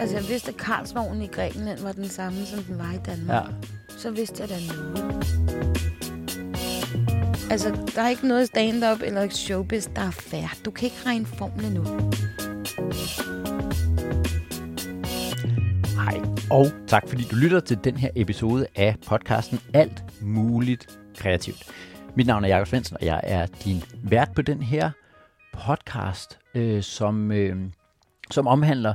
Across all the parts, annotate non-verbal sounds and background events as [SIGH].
Altså, jeg vidste, at Karlsvognen i Grækenland var den samme, som den var i Danmark. Ja. Så vidste jeg da noget. Altså, der er ikke noget stand-up eller showbiz, der er fair. Du kan ikke regne formlen ud. Hej, og tak fordi du lytter til den her episode af podcasten Alt Muligt Kreativt. Mit navn er Jakob Svendsen, og jeg er din vært på den her podcast, øh, som, øh, som omhandler,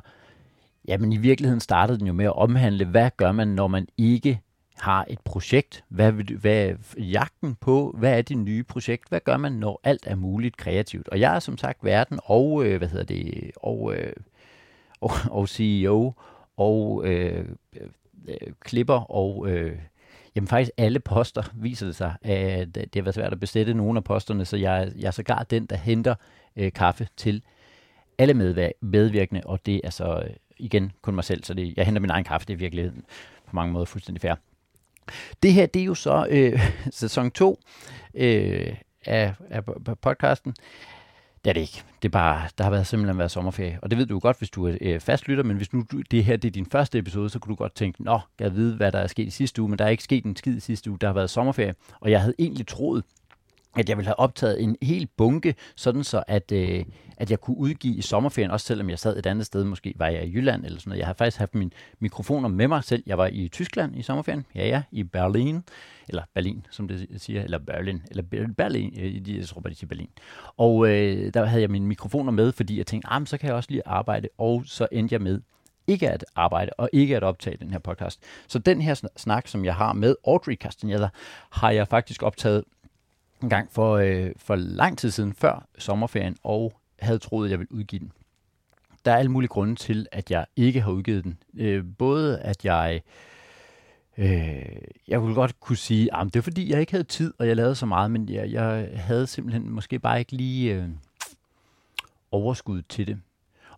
jamen i virkeligheden startede den jo med at omhandle, hvad gør man, når man ikke har et projekt? Hvad, vil, hvad er jagten på? Hvad er det nye projekt? Hvad gør man, når alt er muligt kreativt? Og jeg er som sagt verden og, øh, hvad hedder det, og, øh, og, og CEO og øh, øh, klipper og øh, jamen faktisk alle poster viser det sig, at det har været svært at besætte nogle af posterne, så jeg, jeg er sågar den, der henter øh, kaffe til alle medvirkende, og det er så øh, igen kun mig selv, så det, jeg henter min egen kaffe, det er virkelig på mange måder fuldstændig fair. Det her, det er jo så øh, [LAUGHS] sæson 2 øh, af, af podcasten. Det er det ikke. Det er bare, der har været, simpelthen været sommerferie. Og det ved du jo godt, hvis du er øh, fastlytter, men hvis nu du, det her det er din første episode, så kunne du godt tænke, nå, jeg ved, hvad der er sket i sidste uge, men der er ikke sket en skid i sidste uge. Der har været sommerferie, og jeg havde egentlig troet, at jeg ville have optaget en hel bunke, sådan så at, øh, at jeg kunne udgive i sommerferien, også selvom jeg sad et andet sted, måske var jeg i Jylland eller sådan noget. Jeg har faktisk haft mine mikrofoner med mig selv. Jeg var i Tyskland i sommerferien, ja ja, i Berlin, eller Berlin, som det siger, eller Berlin, eller Berlin, øh, jeg tror bare, de siger Berlin. Og øh, der havde jeg mine mikrofoner med, fordi jeg tænkte, ah, men så kan jeg også lige arbejde, og så endte jeg med ikke at arbejde og ikke at optage den her podcast. Så den her snak, som jeg har med Audrey Castaneda, har jeg faktisk optaget en gang for, øh, for lang tid siden, før sommerferien, og havde troet, at jeg ville udgive den. Der er alle mulige grunde til, at jeg ikke har udgivet den. Øh, både at jeg... Øh, jeg kunne godt kunne sige, ah, at det er fordi, jeg ikke havde tid, og jeg lavede så meget, men jeg, jeg havde simpelthen måske bare ikke lige øh, overskud til det.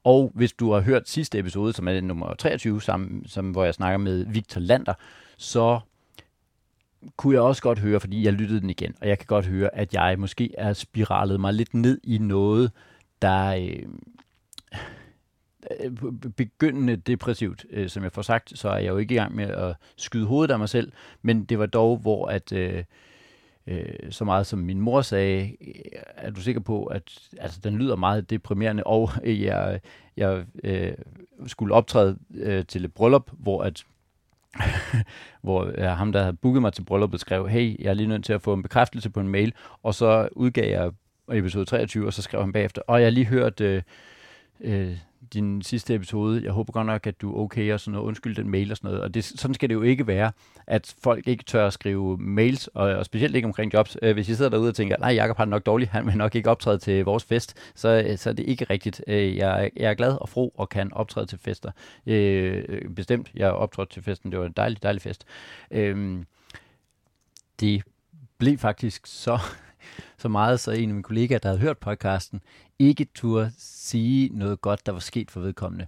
Og hvis du har hørt sidste episode, som er nummer 23, sammen, som, hvor jeg snakker med Victor Lander, så kunne jeg også godt høre, fordi jeg lyttede den igen, og jeg kan godt høre, at jeg måske er spiralet mig lidt ned i noget, der øh, øh, begyndende depressivt. Øh, som jeg får sagt, så er jeg jo ikke i gang med at skyde hovedet af mig selv, men det var dog, hvor at... Øh, øh, så meget som min mor sagde, øh, er du sikker på, at altså, den lyder meget deprimerende, og øh, jeg, jeg øh, skulle optræde øh, til et bryllup, hvor at [LAUGHS] hvor øh, ham, der havde booket mig til brylluppet, skrev, hey, jeg er lige nødt til at få en bekræftelse på en mail, og så udgav jeg episode 23, og så skrev han bagefter, og jeg har lige hørt øh, øh, din sidste episode, jeg håber godt nok, at du er okay, og sådan noget, undskyld den mail og sådan noget, og det, sådan skal det jo ikke være, at folk ikke tør at skrive mails, og, og specielt ikke omkring jobs. Øh, hvis I sidder derude og tænker, nej, Jacob har det nok dårligt, han vil nok ikke optræde til vores fest, så, øh, så er det ikke rigtigt. Øh, jeg, jeg er glad og fro og kan optræde til fester. Øh, bestemt, jeg optrådte til festen, det var en dejlig, dejlig fest. Øh, det blev faktisk så, så meget, så en af mine kollegaer, der havde hørt podcasten, ikke turde sige noget godt, der var sket for vedkommende.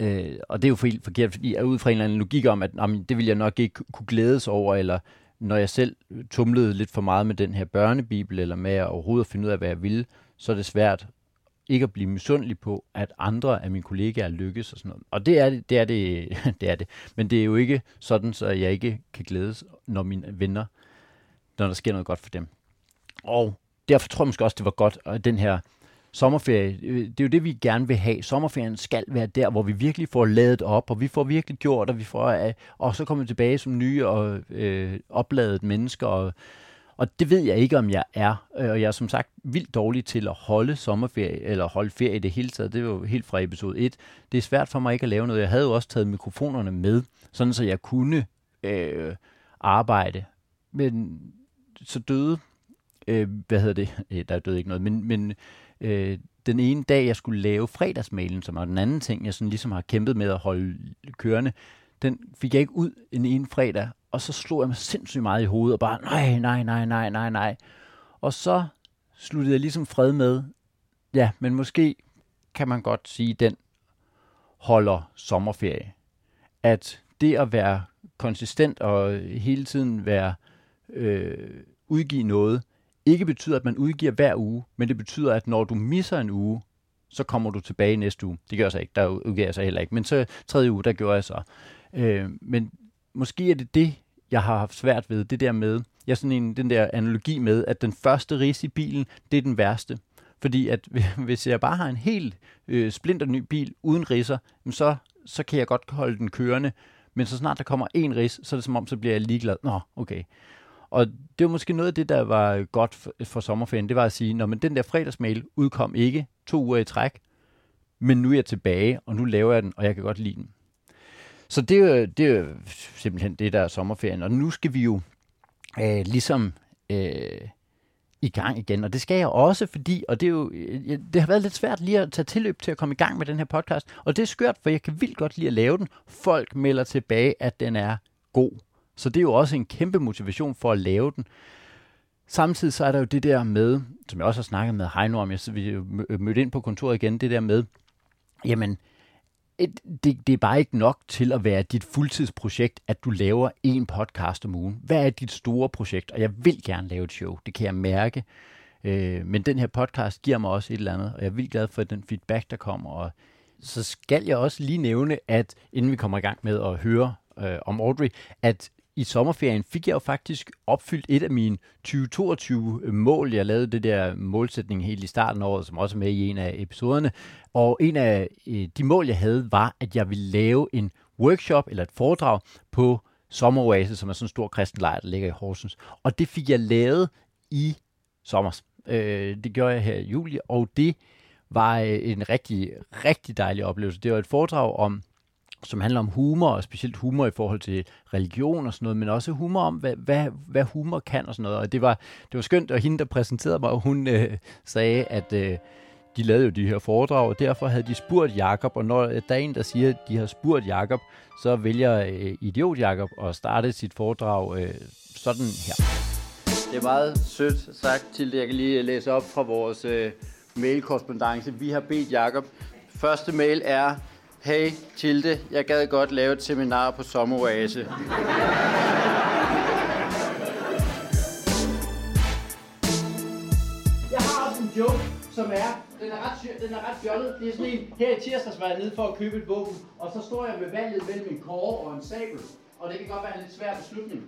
Øh, og det er jo for helt forkert, fordi jeg er ud fra en eller anden logik om, at jamen, det vil jeg nok ikke kunne glædes over, eller når jeg selv tumlede lidt for meget med den her børnebibel, eller med at overhovedet finde ud af, hvad jeg ville, så er det svært ikke at blive misundelig på, at andre af mine kollegaer lykkes og sådan noget. Og det er det, det er det, [LAUGHS] det er det. Men det er jo ikke sådan, så jeg ikke kan glædes, når mine venner, når der sker noget godt for dem. Og derfor tror jeg måske også, det var godt, at den her sommerferie, øh, det er jo det, vi gerne vil have. Sommerferien skal være der, hvor vi virkelig får ladet op, og vi får virkelig gjort, og vi får, øh, og så kommer vi tilbage som nye og øh, opladet mennesker, og, og det ved jeg ikke, om jeg er. Og jeg er som sagt vildt dårlig til at holde sommerferie, eller holde ferie i det hele taget. Det var jo helt fra episode 1. Det er svært for mig ikke at lave noget. Jeg havde jo også taget mikrofonerne med, sådan så jeg kunne øh, arbejde. Men så døde, øh, hvad hedder det, øh, der døde ikke noget, men, men øh, den ene dag, jeg skulle lave fredagsmailen, som er den anden ting, jeg sådan ligesom har kæmpet med at holde kørende, den fik jeg ikke ud en ene fredag, og så slog jeg mig sindssygt meget i hovedet, og bare, nej, nej, nej, nej, nej, nej. Og så sluttede jeg ligesom fred med, ja, men måske kan man godt sige, den holder sommerferie. At det at være konsistent og hele tiden være øh, udgive noget, ikke betyder, at man udgiver hver uge, men det betyder, at når du misser en uge, så kommer du tilbage næste uge. Det gør jeg så ikke, der udgiver jeg så heller ikke. Men så tredje uge, der gjorde jeg så. Øh, men måske er det det, jeg har haft svært ved, det der med, jeg er sådan en, den der analogi med, at den første ris i bilen, det er den værste. Fordi at [LAUGHS] hvis jeg bare har en helt øh, splinter ny bil uden ridser, så, så kan jeg godt holde den kørende. Men så snart der kommer en ris, så er det som om, så bliver jeg ligeglad. Nå, okay. Og det var måske noget af det, der var godt for, for sommerferien. Det var at sige, når men den der fredagsmail udkom ikke to uger i træk, men nu er jeg tilbage, og nu laver jeg den, og jeg kan godt lide den. Så det det er simpelthen det, der er sommerferien. Og nu skal vi jo øh, ligesom øh, i gang igen. Og det skal jeg også, fordi, og det, er jo, øh, det har været lidt svært lige at tage tilløb til at komme i gang med den her podcast. Og det er skørt, for jeg kan vildt godt lide at lave den. Folk melder tilbage, at den er god. Så det er jo også en kæmpe motivation for at lave den. Samtidig så er der jo det der med, som jeg også har snakket med Heino om, jeg vi øh, mødte ind på kontoret igen, det der med, jamen, det, det er bare ikke nok til at være dit fuldtidsprojekt, at du laver en podcast om ugen. Hvad er dit store projekt? Og jeg vil gerne lave et show, det kan jeg mærke. Øh, men den her podcast giver mig også et eller andet, og jeg er vildt glad for den feedback, der kommer. Og så skal jeg også lige nævne, at inden vi kommer i gang med at høre øh, om Audrey, at i sommerferien fik jeg jo faktisk opfyldt et af mine 2022 mål. Jeg lavede det der målsætning helt i starten af året, som også er med i en af episoderne. Og en af øh, de mål, jeg havde, var, at jeg ville lave en workshop eller et foredrag på Sommeroase, som er sådan en stor kristen lejr, der ligger i Horsens. Og det fik jeg lavet i sommer. Øh, det gjorde jeg her i juli, og det var øh, en rigtig, rigtig dejlig oplevelse. Det var et foredrag om som handler om humor, og specielt humor i forhold til religion og sådan noget, men også humor om, hvad, hvad, hvad humor kan og sådan noget. Og det var, det var skønt, og hende, der præsenterede mig, hun øh, sagde, at øh, de lavede jo de her foredrag, og derfor havde de spurgt Jakob, og når øh, der er en, der siger, at de har spurgt Jakob, så vælger øh, Idiot Jakob at starte sit foredrag øh, sådan her. Det er meget sødt sagt til det. Jeg kan lige øh, læse op fra vores øh, mailkorrespondence. Vi har bedt Jakob. Første mail er, Hey, Tilde, jeg gad godt lave et seminar på Sommeroase. Jeg har også en joke, som er, den er ret, den er ret fjollet. Det er sådan en, her i tirsdags var jeg nede for at købe et våben, og så står jeg med valget mellem en kåre og en sabel. Og det kan godt være en lidt svær beslutning.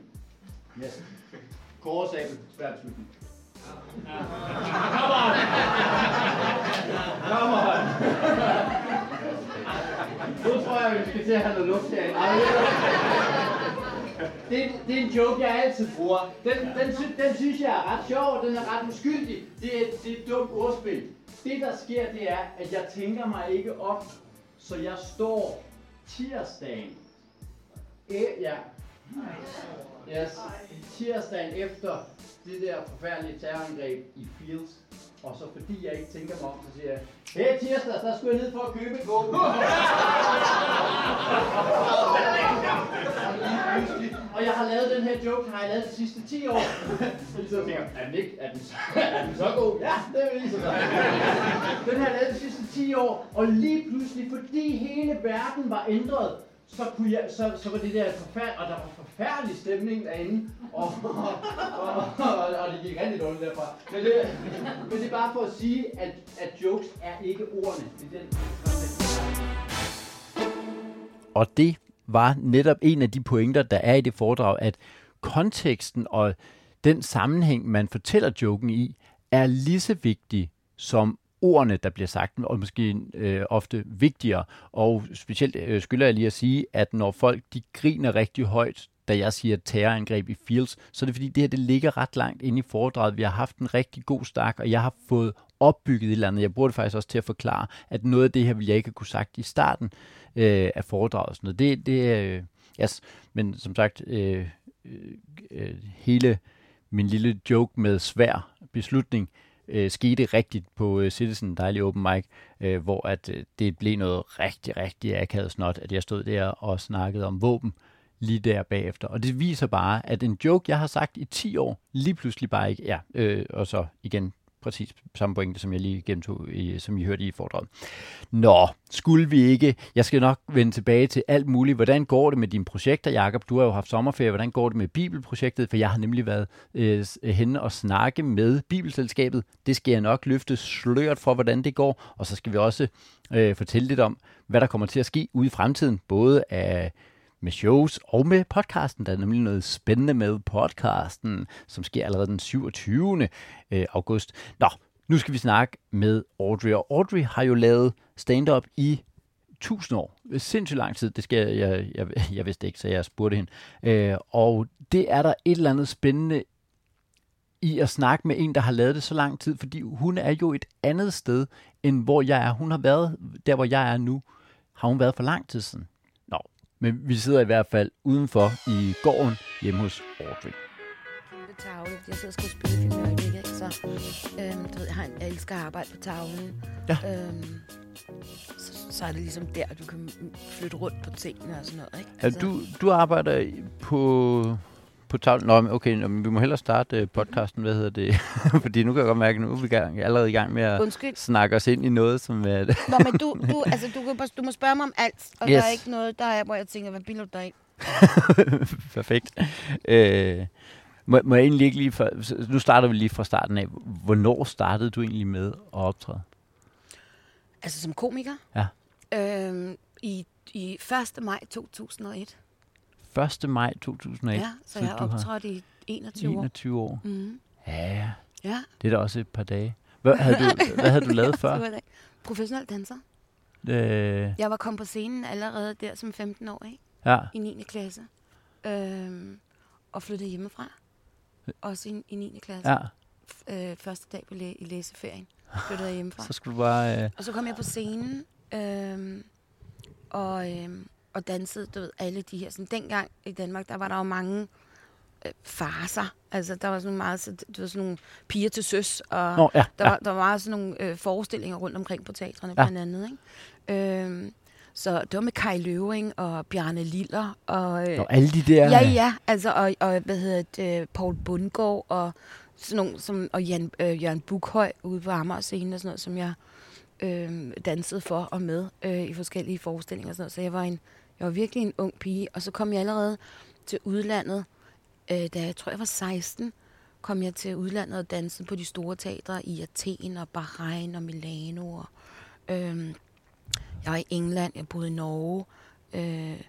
Yes. Kåre sabel, svær beslutning. Come on! Come on! Nu tror jeg, vi skal til at have noget luft herinde. Det, det er en joke, jeg altid bruger. Den, den, sy, den synes jeg er ret sjov, og den er ret uskyldig. Det er, det er et dumt ordspil. Det, der sker, det er, at jeg tænker mig ikke op, så jeg står tirsdagen. E, ja. Yes. Tirsdagen efter det der forfærdelige terrorangreb i Fields. Og så fordi jeg ikke tænker mig om, så siger jeg, hey tirsdag, der skulle jeg ned for at købe et våben. [LAUGHS] og jeg har lavet den her joke, har jeg lavet de sidste 10 år. så tænker jeg, er den, ikke, er den, [LAUGHS] er den så god? Ja, det viser sig. Den har jeg lavet de sidste 10 år, og lige pludselig, fordi hele verden var ændret, så, kunne jeg, så, så var det der forfærdeligt, og der var forfærdelig stemning derinde, og, og, og, og, og det gik rigtig dårligt derfra. Men det, men det er bare for at sige, at, at jokes er ikke ordene. Det er den og det var netop en af de pointer, der er i det foredrag, at konteksten og den sammenhæng, man fortæller joken i, er lige så vigtig som ordene, der bliver sagt, og måske øh, ofte vigtigere. Og specielt øh, skylder jeg lige at sige, at når folk de griner rigtig højt, da jeg siger terrorangreb i Fields, så er det fordi, det her det ligger ret langt inde i foredraget. Vi har haft en rigtig god stak, og jeg har fået opbygget et eller andet. Jeg bruger det faktisk også til at forklare, at noget af det her ville jeg ikke have kunne sagt i starten øh, af foredraget. Sådan noget. Det, det, øh, yes. Men som sagt, øh, øh, øh, hele min lille joke med svær beslutning, øh, skete rigtigt på øh, Citizen Dejlig Open Mic, øh, hvor at øh, det blev noget rigtig, rigtig akavet snot, at jeg stod der og snakkede om våben lige der bagefter. Og det viser bare, at en joke, jeg har sagt i 10 år, lige pludselig bare ikke, ja, øh, og så igen præcis samme pointe, som jeg lige gentog, i, som I hørte i foredraget. Nå, skulle vi ikke? Jeg skal nok vende tilbage til alt muligt. Hvordan går det med dine projekter, Jakob? Du har jo haft sommerferie. Hvordan går det med Bibelprojektet? For jeg har nemlig været øh, henne og snakke med Bibelselskabet. Det skal jeg nok løfte sløret for, hvordan det går. Og så skal vi også øh, fortælle lidt om, hvad der kommer til at ske ude i fremtiden, både af med shows og med podcasten. Der er nemlig noget spændende med podcasten, som sker allerede den 27. Øh, august. Nå, nu skal vi snakke med Audrey, og Audrey har jo lavet stand-up i tusind år. Sindssygt lang tid. Det skal jeg, jeg, jeg, jeg vidste ikke, så jeg spurgte hende. Øh, og det er der et eller andet spændende i at snakke med en, der har lavet det så lang tid, fordi hun er jo et andet sted, end hvor jeg er. Hun har været der, hvor jeg er nu, har hun været for lang tid siden. Men vi sidder i hvert fald udenfor i gården hjemme hos Audrey. Tavle. Jeg sidder og skal spille film i øjeblikket, så øhm, du ved, jeg, har en, jeg elsker at arbejde på tavlen. Ja. Øhm, så, så er det ligesom der, du kan flytte rundt på tingene og sådan noget, ikke? Altså, du, du arbejder på, på tavlen. Nå, okay, nå, men vi må hellere starte øh, podcasten. Hvad hedder det? [LAUGHS] Fordi nu kan jeg godt mærke, nu er vi gang, allerede i gang med at Undskyld. snakke os ind i noget, som er... Nå, men du, du, altså, du, kan du må spørge mig om alt, og Yes. der er ikke noget, der er, hvor jeg tænker, hvad bilder du dig ind? [LAUGHS] Perfekt. Øh, må, må jeg egentlig ikke lige... For, nu starter vi lige fra starten af. Hvornår startede du egentlig med at optræde? Altså som komiker? Ja. Øhm, i, I 1. maj 2001. 1. maj 2001. Ja, så jeg har optrådt i 21 år. 21 år. Mm. Ja, ja. Det er da også et par dage. Hvad havde du, [LAUGHS] hvad havde du lavet før? Det var det. Professionel danser. Øh, Jeg var kommet på scenen allerede der som 15 år, ikke? ja. i 9. klasse. Øhm, og flyttede hjemmefra. Også i, i 9. klasse. ja. Ja. Øh, første dag på læ- i læseferien flyttede jeg hjemmefra. [LAUGHS] Så skulle du bare... Øh, Og så kom jeg på scenen, øhm, og, øhm, og dansede, du ved, alle de her. Sådan, dengang i Danmark, der var der jo mange øh, farser. Altså, der var sådan meget, så- du ved, sådan nogle piger til søs, og Nå, ja, der, ja. var, der var meget sådan nogle øh, forestillinger rundt omkring på teatrene, Ja. blandt andet. Ikke? Øhm, så det var med Kai Løving og Bjarne Liller og... Øh, Nå, alle de der... Ja, ja, altså, og, og hvad hedder det, Paul Bundgaard, og sådan nogle, som, og Jan, øh, Jørgen Bukhøj ude på Amager scene og sådan noget, som jeg øh, dansede for og med øh, i forskellige forestillinger og sådan noget. Så jeg var, en, jeg var virkelig en ung pige, og så kom jeg allerede til udlandet, øh, da jeg tror, jeg var 16, kom jeg til udlandet og dansede på de store teatre i Athen og Bahrain og Milano. Og, øh, jeg var i England, jeg boede i Norge, øh,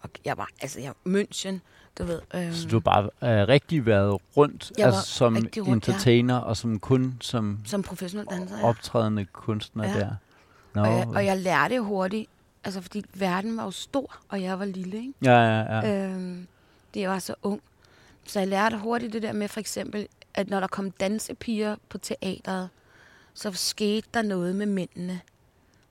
og jeg var, altså jeg var München, du ved. Øh, Så du har bare øh, rigtig været rundt Jeg altså, som rundt, ja. entertainer og som kun som som professionel danser, ja. optrædende kunstner Ja. der. Nå, Og jeg, og jeg lærte hurtigt, altså fordi verden var jo stor, og jeg var lille, ikke? ja, ja, ja. Øhm, det jeg var så ung. Så jeg lærte hurtigt det der med for eksempel, at når der kom dansepiger på teateret, så skete der noget med mændene.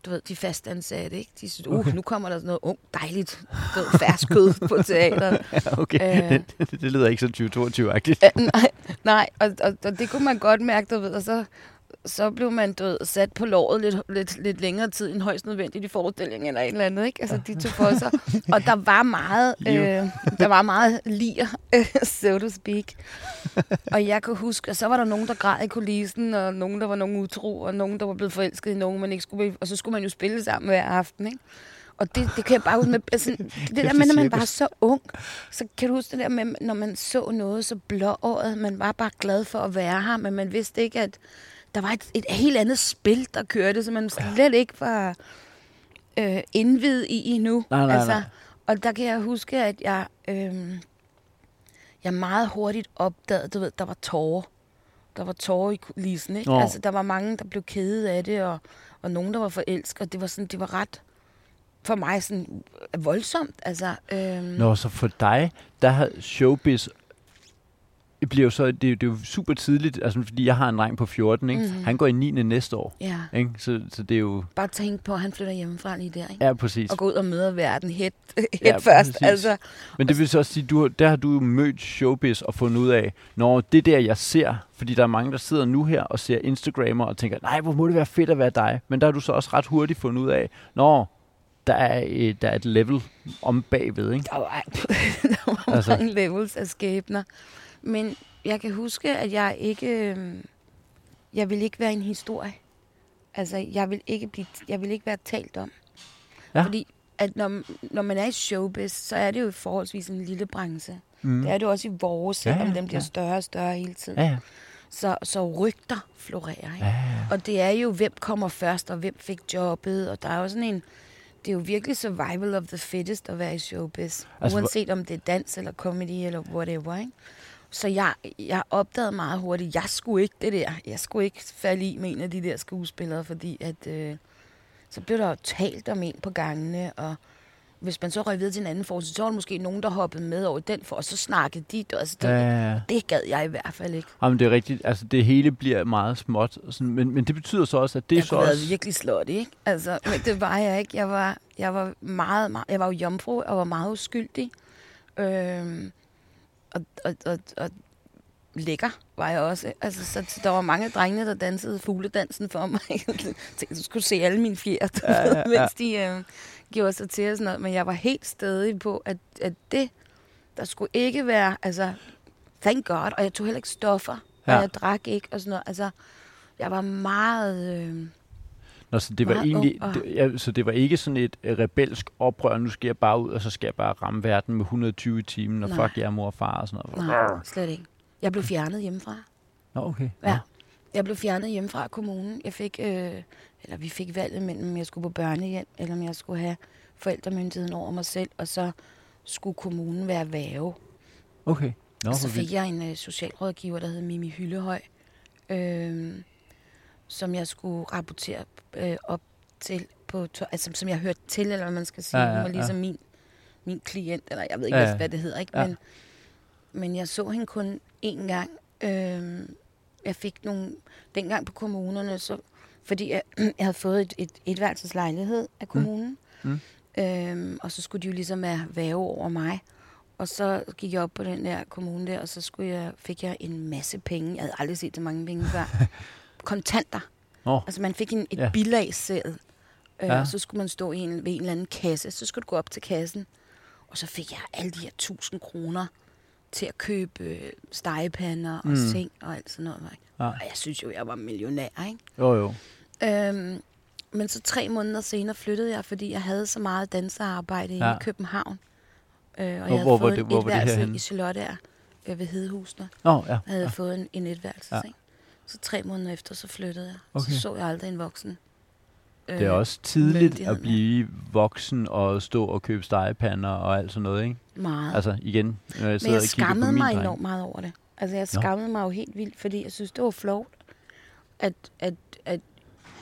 Du ved, de fastansatte, ikke? De synes, uh, nu kommer der sådan noget ung, dejligt, du ved, fersk kød på teateret. [LAUGHS] ja okay. øh. det, [LAUGHS] det, det lyder ikke så 2022-agtigt. Øh, nej, nej og, og, og, det kunne man godt mærke, du ved, og så, så blev man du ved, sat på låret lidt, lidt, lidt længere tid end højst nødvendigt i forestillingen eller et eller andet, ikke? Altså, de tog for sig. Og der var meget, [LAUGHS] øh, der var meget lir, [LAUGHS] so to speak. Og jeg kan huske, at så var der nogen, der græd i kulissen, og nogen, der var nogen utro, og nogen, der var blevet forelsket i nogen, man ikke skulle og så skulle man jo spille sammen hver aften, ikke? Og det, det kan jeg bare huske med, altså, [LAUGHS] det der med, når man var så ung, så kan du huske det der med, når man så noget så blååret, man var bare glad for at være her, men man vidste ikke, at der var et, et helt andet spil, der kørte, som man slet ikke var øh, indvid i endnu. Nej, nej, altså, nej. Og der kan jeg huske, at jeg, øh, jeg meget hurtigt opdagede, du ved, der var tårer. Der var tårer i kulissen, ikke? Nå. Altså, der var mange, der blev kede af det, og, og nogen, der var forelsket, og det var sådan, det var ret for mig sådan voldsomt. Altså, øhm, Nå, så for dig, der har showbiz det bliver jo så, det, er jo- det er jo super tidligt, altså fordi jeg har en dreng på 14, ikke? Mhm. Han går i 9. næste år, Ja, ikke? Så, så det er jo, bare tænk på, at han flytter hjemmefra lige der, ikke? ja præcis. Og gå ud og møde verden helt, [LAUGHS] helt Ja, først. præcis. Altså, Men det vil så også sige, du, der har du jo mødt showbiz og fundet ud af, når det der, jeg ser, fordi der er mange, der sidder nu her og ser Instagrammer og tænker, nej, hvor må det være fedt at være dig. Men der har du så også ret hurtigt fundet ud af, når der er, et, der er et level om bagved, ikke? der var, [LAUGHS] der var altså. mange levels af skæbner. Men jeg kan huske, at jeg ikke... øhm, jeg vil ikke være en historie. Altså, jeg vil ikke, blive, jeg vil ikke være talt om. Ja. Fordi at når, når man er i showbiz, så er det jo forholdsvis en lille branche. Mm. Det er det jo også i vores, Ja, selvom ja, den bliver ja. større og større hele tiden. Ja, ja. Så, så rygter florerer. Ikke? ja, ja. Og det er jo, hvem kommer først, og hvem fik jobbet, og der er jo sådan en... Det er jo virkelig survival of the fittest at være i showbiz. Altså, uanset om det er dans eller comedy eller whatever, ikke? Så jeg, jeg opdagede meget hurtigt, jeg skulle ikke det der. Jeg skulle ikke falde i med en af de der skuespillere, fordi at... Øh, så blev der jo talt om en på gangene, og hvis man så røg videre til en anden forskning, så var der måske nogen, der hoppede med over i den for, og så snakkede de. Altså, det, Ja, ja. ja, det gad jeg i hvert fald ikke. Jamen, det er rigtigt. Altså, det hele bliver meget småt. Sådan, men, men det betyder så også, at det jeg så også... været virkelig slået, ikke? Altså, men det var jeg ikke. Jeg var, jeg var meget, meget, jeg var jo jomfru og var meget uskyldig. Øhm, og, og, og, og lækker var jeg også. Altså, så, der var mange drenge, der dansede fugledansen for mig. [LAUGHS] jeg tænkte, du skulle se alle mine fjer, Ja, ja, ja. mens de øh, gjorde sig til og sådan noget. Men jeg var helt stedig på, at, at det, der skulle ikke være, altså, thank God, og jeg tog heller ikke stoffer, og Ja. jeg drak ikke og sådan noget. Altså, jeg var meget... Øh, Nå, så det var Meget egentlig, og- det, ja, så det var ikke sådan et øh, rebelsk oprør, nu skal jeg bare ud, og så skal jeg bare ramme verden med 120 i timen, og Nej. fuck jer mor og far og sådan noget. Nej, slet ikke. Jeg blev fjernet hjemmefra. Nå, okay. Ja. Jeg blev fjernet hjemmefra af kommunen. Jeg fik, øh, eller vi fik valget mellem, om jeg skulle på børnehjem, eller om jeg skulle have forældremyndigheden over mig selv, og så skulle kommunen være værge. Okay. Nå, og så fik jeg en øh, socialrådgiver, der hed Mimi Hyllehøj, øh, som jeg skulle rapportere øh, op til, på, altså, som jeg hørte til, eller hvad man skal sige. Ja, Ja, ja, Hun var ligesom min, min klient, eller jeg ved ikke, Ja, hvad det hedder, ikke? Ja. Men, men jeg så hende kun én gang. Øh, jeg fik nogle, dengang på kommunerne, så, fordi jeg, [CLEARS THROAT] jeg havde fået et, et etværelseslejlighed af kommunen, Mm. Øhm, og så skulle de jo ligesom være væve over mig. Og så gik jeg op på den der kommune der, og så skulle jeg, fik jeg en masse penge. Jeg havde aldrig set så mange penge før. [LAUGHS] Kontanter. Nå. Altså man fik en, et Ja. bilagssæd, øh, Ja. og så skulle man stå i en, ved en eller anden kasse. Så skulle du gå op til kassen, og så fik jeg alle de her tusind kroner til at købe øh, stegepander og Mm. seng og alt sådan noget. ikke? Ja. Og jeg synes jo, jeg var millionær, ikke? Jo, jo. Øhm, men så tre måneder senere flyttede jeg, fordi jeg havde så meget dansearbejde Ja. i København. Øh, og jeg Hvor- havde hvor fået det- en hvor var det herhenne? i Charlotte øh, ved Hedehusene. Nå, ja. Jeg havde ja. fået en, en etværelse, Ja. ja. Så tre måneder efter, så flyttede jeg. Okay. Så så jeg aldrig en voksen. Øh, Det er også tidligt at blive voksen og stå og købe stegepander og alt sådan noget, ikke? Meget. Altså igen, når jeg Men sidder jeg og skammede mig dreng. enormt meget over det. Altså, jeg Nå. skammede mig jo helt vildt, fordi jeg synes, det var flovt, at, at, at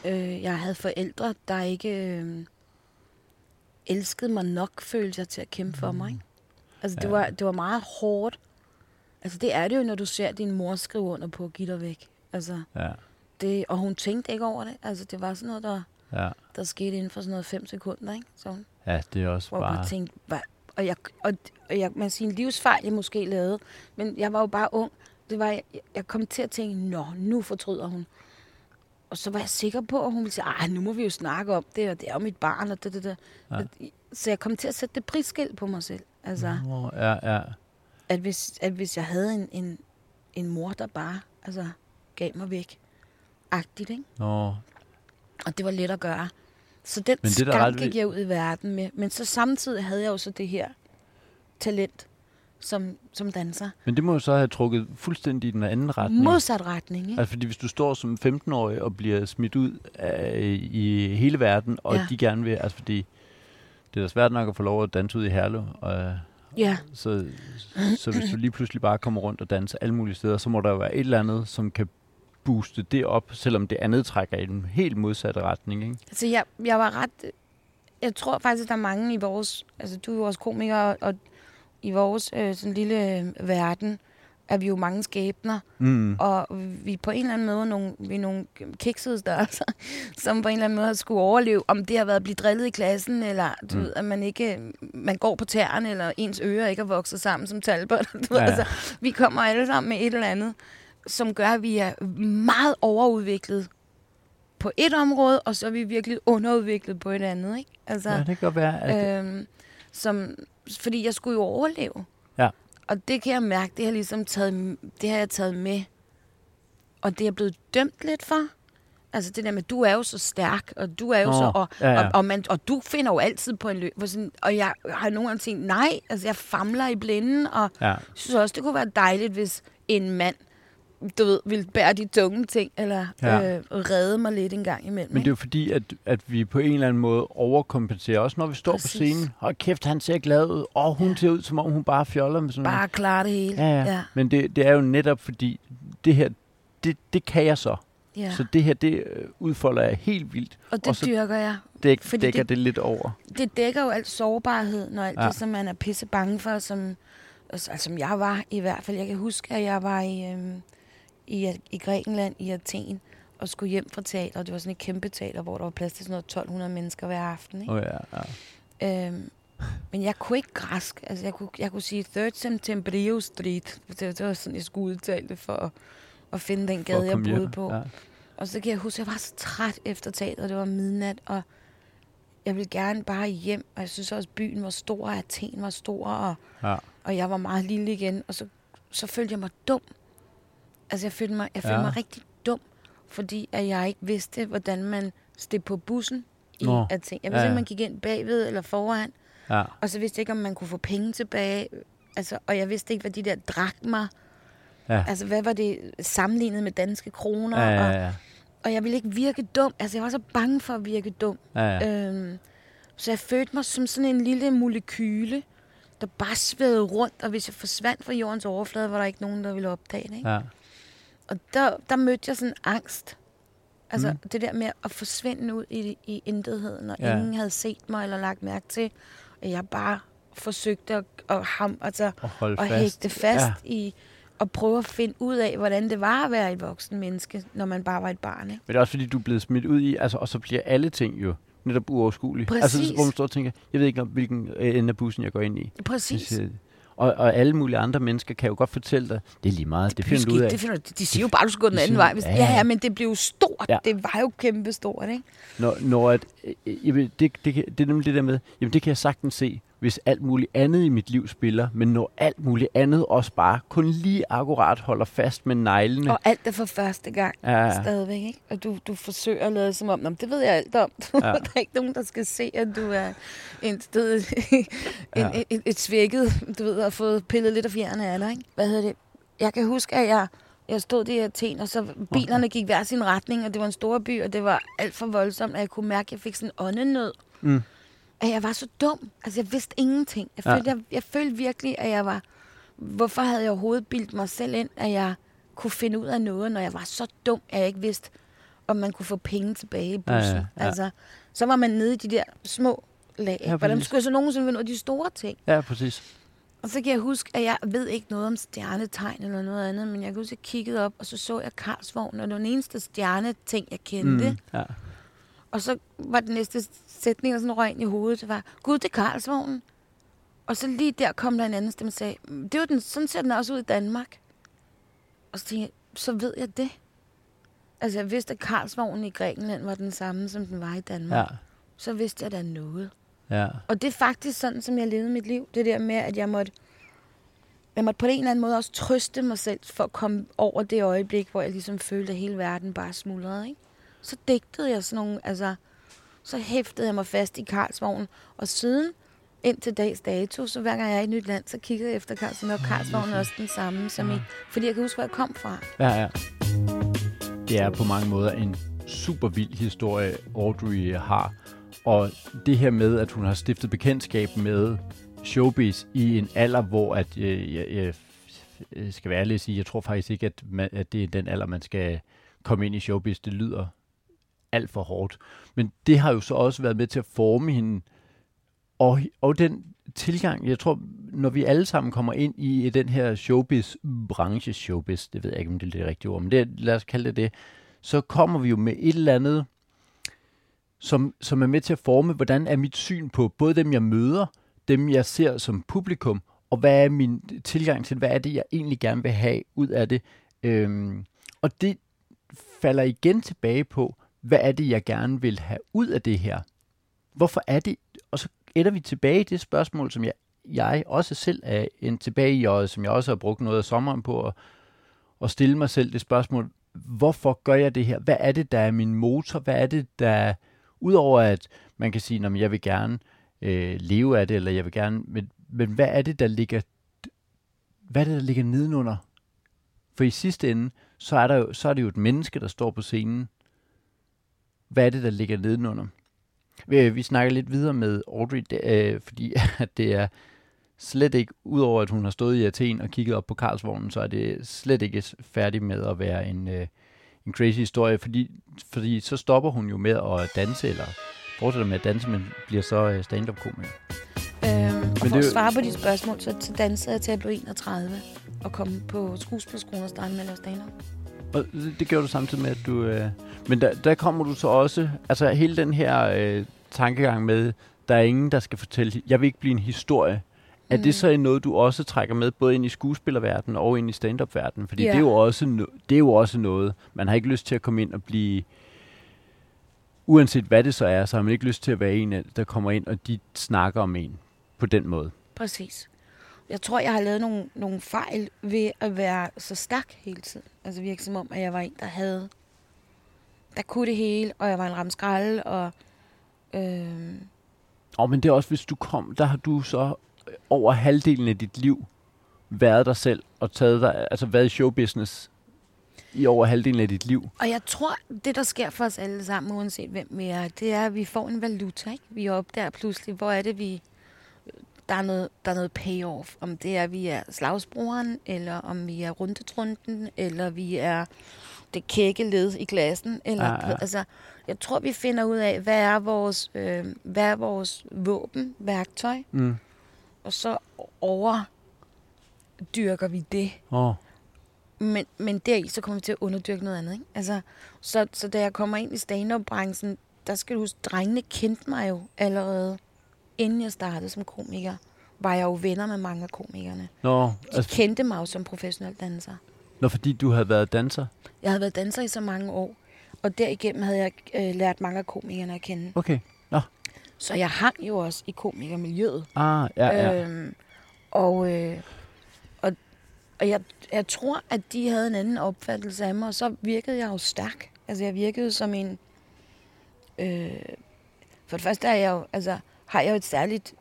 øh, jeg havde forældre, der ikke øh, elskede mig nok, følte jeg, til at kæmpe for mig. Ikke? Altså, det, Mm. Ja. var, det var meget hårdt. Altså, det er det jo, når du ser din mor skrive under på at give dig væk. Altså, Ja, det, og hun tænkte ikke over det. Altså, det var sådan noget, der, ja. der skete inden for sådan noget fem sekunder, ikke? Så ja, det er også hvor jeg bare... bare tænkte, hvad? Og jeg, og, og jeg, man siger, en livsfejl, jeg måske lavede, men jeg var jo bare ung. Det var, jeg, jeg kom til at tænke, nå, nu fortryder hun. Og så var jeg sikker på, at hun ville sige, ej, nu må vi jo snakke om det, og det er jo mit barn, og det, det, det. Ja. Så jeg kom til at sætte det prisskilt på mig selv. Altså, ja, ja. at hvis, at hvis jeg havde en, en, en mor, der bare altså, gav mig væk, agtigt, ikke? Nå, Og det var let at gøre. Så den Men det skam ret gik jeg ud i verden med. Men så samtidig havde jeg jo så det her talent som, som danser. men det må jo så have trukket fuldstændig i den anden retning. Modsat retning, ikke? Altså, fordi hvis du står som 15-årig og bliver smidt ud af, i hele verden, og. Ja. de gerne vil, altså fordi det er da svært nok at få lov at danse ud i Herlev, og Ja, så, så hvis du lige pludselig bare kommer rundt og danser alle mulige steder, så må der jo være et eller andet, som kan booste det op, selvom det andet trækker i den helt modsatte retning, ikke? altså jeg, jeg var ret... Jeg tror faktisk, der er mange i vores... Altså, du er jo også komiker, og, og i vores øh, sådan lille øh, verden er vi jo mange skæbner. Mm. Og vi er på en eller anden måde nogle, vi er nogle kiksede størrelser, [LAUGHS] som på en eller anden måde har skulle overleve. Om det har været at blive drillet i klassen, eller du Mm. ved, at man ikke man går på tæerne, eller ens ører ikke er vokset sammen som talbot. [LAUGHS] Du ved, Ja. altså, vi kommer alle sammen med et eller andet, som gør, at vi er meget overudviklet på et område, og så er vi virkelig underudviklet på et andet. Ikke? Altså, Ja, det kan godt være, at... øhm, som, fordi jeg skulle jo overleve. Ja. Og det kan jeg mærke, det har, ligesom taget, det har jeg taget med og det er jeg blevet dømt lidt for. Altså det der med, du er jo så stærk, og du er jo Nå, så... Og, ja, ja. Og, og, man, og du finder jo altid på en løb. hvor Sådan, og jeg har nogle gange tænkt, nej, altså jeg famler i blinden, og Ja. jeg synes også, det kunne være dejligt, hvis en mand, du ved, ville bære de tunge ting, eller Ja. øh, redde mig lidt en gang imellem. Men det er jo fordi, at, at vi på en eller anden måde overkompenserer. Også når vi står Præcis. på scenen. Hold kæft, han ser glad ud. Og hun Ja. ser ud, som om hun bare fjoller med sådan Bare klare det hele. Ja, ja. ja. Men det, det er jo netop fordi, det her, det, det kan jeg så. ja. Så det her, det øh, udfolder jeg helt vildt. og det og så dyrker jeg. Det Fordi dækker det, det- lidt over. det dækker jo alt sårbarhed, når alt Ja. det, som man er pisse bange for, som, altså, som jeg var i hvert fald. Jeg kan huske, at jeg var i, øhm, i, i Grækenland, i Athen, og skulle hjem fra teater. Det var sådan et kæmpe teater, hvor der var plads til sådan noget 1200 mennesker hver aften. Ikke? Oh, ja, ja. Øhm, men jeg kunne ikke græsk. Altså, jeg kunne, jeg kunne sige Third September Street. Det, det var sådan, jeg skulle udtale det for at, at finde den gade, jeg boede hjem. på. Ja. Og så kan jeg huske, at jeg var så træt efter teateret. Det var midnat, og jeg ville gerne bare hjem. Og jeg synes også, at byen var stor, og Athen var stor, og, Ja. og jeg var meget lille igen. Og så, så følte jeg mig dum. Altså, jeg følte mig, jeg følte Ja. mig rigtig dum, fordi at jeg ikke vidste, hvordan man steg på bussen i Nå. Athen. Jeg vidste ja. ikke, man gik ind bagved eller foran. ja. Og så vidste jeg ikke, om man kunne få penge tilbage. Altså, og jeg vidste ikke, hvad de der drakmer... Ja. Altså, hvad var det sammenlignet med danske kroner? Ja, Og, ja, ja. og jeg ville ikke virke dum. Altså, jeg var så bange for at virke dum. ja, ja. Øhm, så jeg følte mig som sådan en lille molekyle, der bare svævede rundt. Og hvis jeg forsvandt fra jordens overflade, var der ikke nogen, der ville opdage det. Ikke? ja. Og der, der mødte jeg sådan angst. Altså Mm. det der med at forsvinde ud i, i intetheden, og Ja. ingen havde set mig eller lagt mærke til, at jeg bare forsøgte at, at, ham, altså, Og at fast. hægte fast Ja. i at prøve at finde ud af, hvordan det var at være et voksen menneske, når man bare var et barn. Ikke? Men det er også fordi, du er blevet smidt ud i, altså, og så bliver alle ting jo netop uoverskuelige. Altså, Præcis. hvor man står og tænker, jeg ved ikke, om hvilken øh, ende af bussen jeg går ind i. Præcis. Siger- Og, og alle mulige andre mennesker kan jo godt fortælle dig, det er lige meget, det, finder du ud af. Det finder, de siger jo bare, du skal gå den De anden vej. Hvis, ja, ja, men det blev jo stort. Ja. Det var jo kæmpe stort, ikke? Når, når at, øh, jamen, det, det, kan- det er nemlig det der med, jamen det kan jeg sagtens se, hvis alt muligt andet i mit liv spiller, men når alt muligt andet også bare kun lige akkurat holder fast med neglene. Og alt er for første gang. Ja. Stadigvæk, ikke? Og du, du forsøger at lade som om, "Nå, men det ved jeg alt om. [LAUGHS] Ja. der er ikke nogen, der skal se, at du er en sted, [LAUGHS] en, Ja. ja. et, et svækket, du ved, har fået pillet lidt af fjerne af dig, ikke? Hvad hedder det? Jeg kan huske, at jeg, jeg stod i Athen, og så bilerne gik hver sin retning, og det var en stor by, og det var alt for voldsomt, at jeg kunne mærke, at jeg fik sådan en åndenød. Mm. At jeg var så dum. Altså, jeg vidste ingenting. Jeg Ja. følte, jeg, jeg følte virkelig, at jeg var... Hvorfor havde jeg overhovedet bildt mig selv ind, at jeg kunne finde ud af noget, når jeg var så dum, at jeg ikke vidste, om man kunne få penge tilbage i bussen. Ja, ja, ja. Altså, så var man nede i de der små lag. Ja, Hvordan skulle jeg så nogensinde finde ud af de store ting? Ja, præcis. Og så kan jeg huske, at jeg ved ikke noget om stjernetegn eller noget andet, men jeg kan huske, at jeg kiggede op, og så så jeg Karlsvogn, og det var den eneste stjerneting, jeg kendte. Mm. ja. Og så var den næste sætning, der sådan røg ind i hovedet, det var, Gud, det er Karlsvognen. Og så lige der kom der en anden stemme og sagde, "Mm, det var den, sådan ser den også ud i Danmark. Og så tænkte jeg, så ved jeg det. Altså jeg vidste, at Karlsvognen i Grækenland var den samme, som den var i Danmark. Ja, Så vidste jeg da noget. ja. Og det er faktisk sådan, som jeg levede mit liv. Det der med, at jeg måtte, jeg måtte på en eller anden måde også trøste mig selv, for at komme over det øjeblik, hvor jeg ligesom følte, at hele verden bare smuldrede. Ikke? Så digtede jeg sådan nogle, altså, så hæftede jeg mig fast i Karlsvognen. Og siden, ind til dags dato, så hver gang jeg er i et nyt land, så kigger jeg efter Karlsvognen, og Karlsvognen er også den samme som i, fordi jeg kan huske, hvor jeg kom fra. Ja, ja. Det er på mange måder en super vild historie, Audrey har. Og det her med, at hun har stiftet bekendtskab med showbiz i en alder, hvor at, øh, jeg, jeg, jeg skal være ærlig at sige, jeg tror faktisk ikke, at, man, at det er den alder, man skal komme ind i showbiz. Det lyder alt for hårdt. Men det har jo så også været med til at forme hende. Og, og den tilgang, jeg tror, når vi alle sammen kommer ind i den her showbiz-branche, showbiz, det ved jeg ikke, om det er det rigtige ord, men det, lad os kalde det det, så kommer vi jo med et eller andet, som, som er med til at forme, hvordan er mit syn på både dem, jeg møder, dem, jeg ser som publikum, og hvad er min tilgang til, hvad er det, jeg egentlig gerne vil have ud af det. Øhm, og det falder igen tilbage på, hvad er det, jeg gerne vil have ud af det her? Hvorfor er det? Og så ender vi tilbage i det spørgsmål, som jeg, jeg også selv er en tilbage i, og som jeg også har brugt noget af sommeren på at, at stille mig selv det spørgsmål, hvorfor gør jeg det her? Hvad er det, der er min motor? Hvad er det, der... Udover at man kan sige, at jeg vil gerne øh, leve af det, eller jeg vil gerne... Men, men hvad er det, der ligger... Hvad er det, der ligger nedenunder? For i sidste ende, så er, der jo, så er det jo et menneske, der står på scenen. Hvad er det, der ligger nedenunder? Vi, vi snakker lidt videre med Audrey, øh, fordi [LAUGHS] at det er slet ikke, udover at hun har stået i Athen og kigget op på Karlsvognen, så er det slet ikke færdig med at være en, øh, en crazy historie, fordi, fordi så stopper hun jo med at danse, eller fortsætter med at danse, men bliver så øh, stand-up-komiker. Øhm, og for at svare på de spørgsmål, så, så dansede jeg til at blive 31 og komme på skuespilskolen og starte med at lave stand-up. Og det, gjorde du samtidig med, at du... Øh, men der, der kommer du så også... Altså hele den her øh, tankegang med, der er ingen, der skal fortælle... Jeg vil ikke blive en historie. Er mm. det så noget, du også trækker med, både ind i skuespillerverdenen og ind i stand-up-verdenen? Fordi yeah. det, er jo også no- det er jo også noget, man har ikke lyst til at komme ind og blive... Uanset hvad det så er, så har man ikke lyst til at være en, der kommer ind, og de snakker om en på den måde. Præcis. Jeg tror, jeg har lavet nogle, nogle fejl ved at være så stærk hele tiden. Altså virke som om, at jeg var en, der havde... Der kunne det hele, og jeg var en ramskralde, og... Øh... Oh, men det er også, hvis du kom, der har du så over halvdelen af dit liv været dig selv og taget dig, altså været i showbusiness i over halvdelen af dit liv. Og jeg tror, det der sker for os alle sammen, uanset hvem vi er, det er, at vi får en valuta. Ikke? Vi opdager pludselig, hvor er det, vi... Der er, noget, der er noget payoff. Om det er, vi er slagsbrugeren, eller om vi er rundetrunden, eller vi er det kække led i klassen. Eller, ja, ja. Altså, jeg tror, vi finder ud af, hvad er vores, øh, hvad er vores våben, værktøj. Mm og så overdyrker vi det. Oh. Men, men deri, så kommer vi til at underdyrke noget andet. Ikke? Altså, så, så da jeg kommer ind i stand-up-branchen, der skal du huske, drengene kendte mig jo allerede, inden jeg startede som komiker. Var jeg jo venner med mange af komikerne. Nå, De altså... kendte mig jo som professionel danser. Nå, fordi du havde været danser? Jeg havde været danser i så mange år. Og derigennem havde jeg øh, lært mange af komikerne at kende. Okay. Nå. Så jeg hang jo også i komikermiljøet. Ah, ja, ja. Øhm, og, øh, og, og jeg, jeg tror, at de havde en anden opfattelse af mig, og så virkede jeg jo stærk. Altså, jeg virkede som en... Øh, for det første er jeg jo, altså, har jeg jo et særligt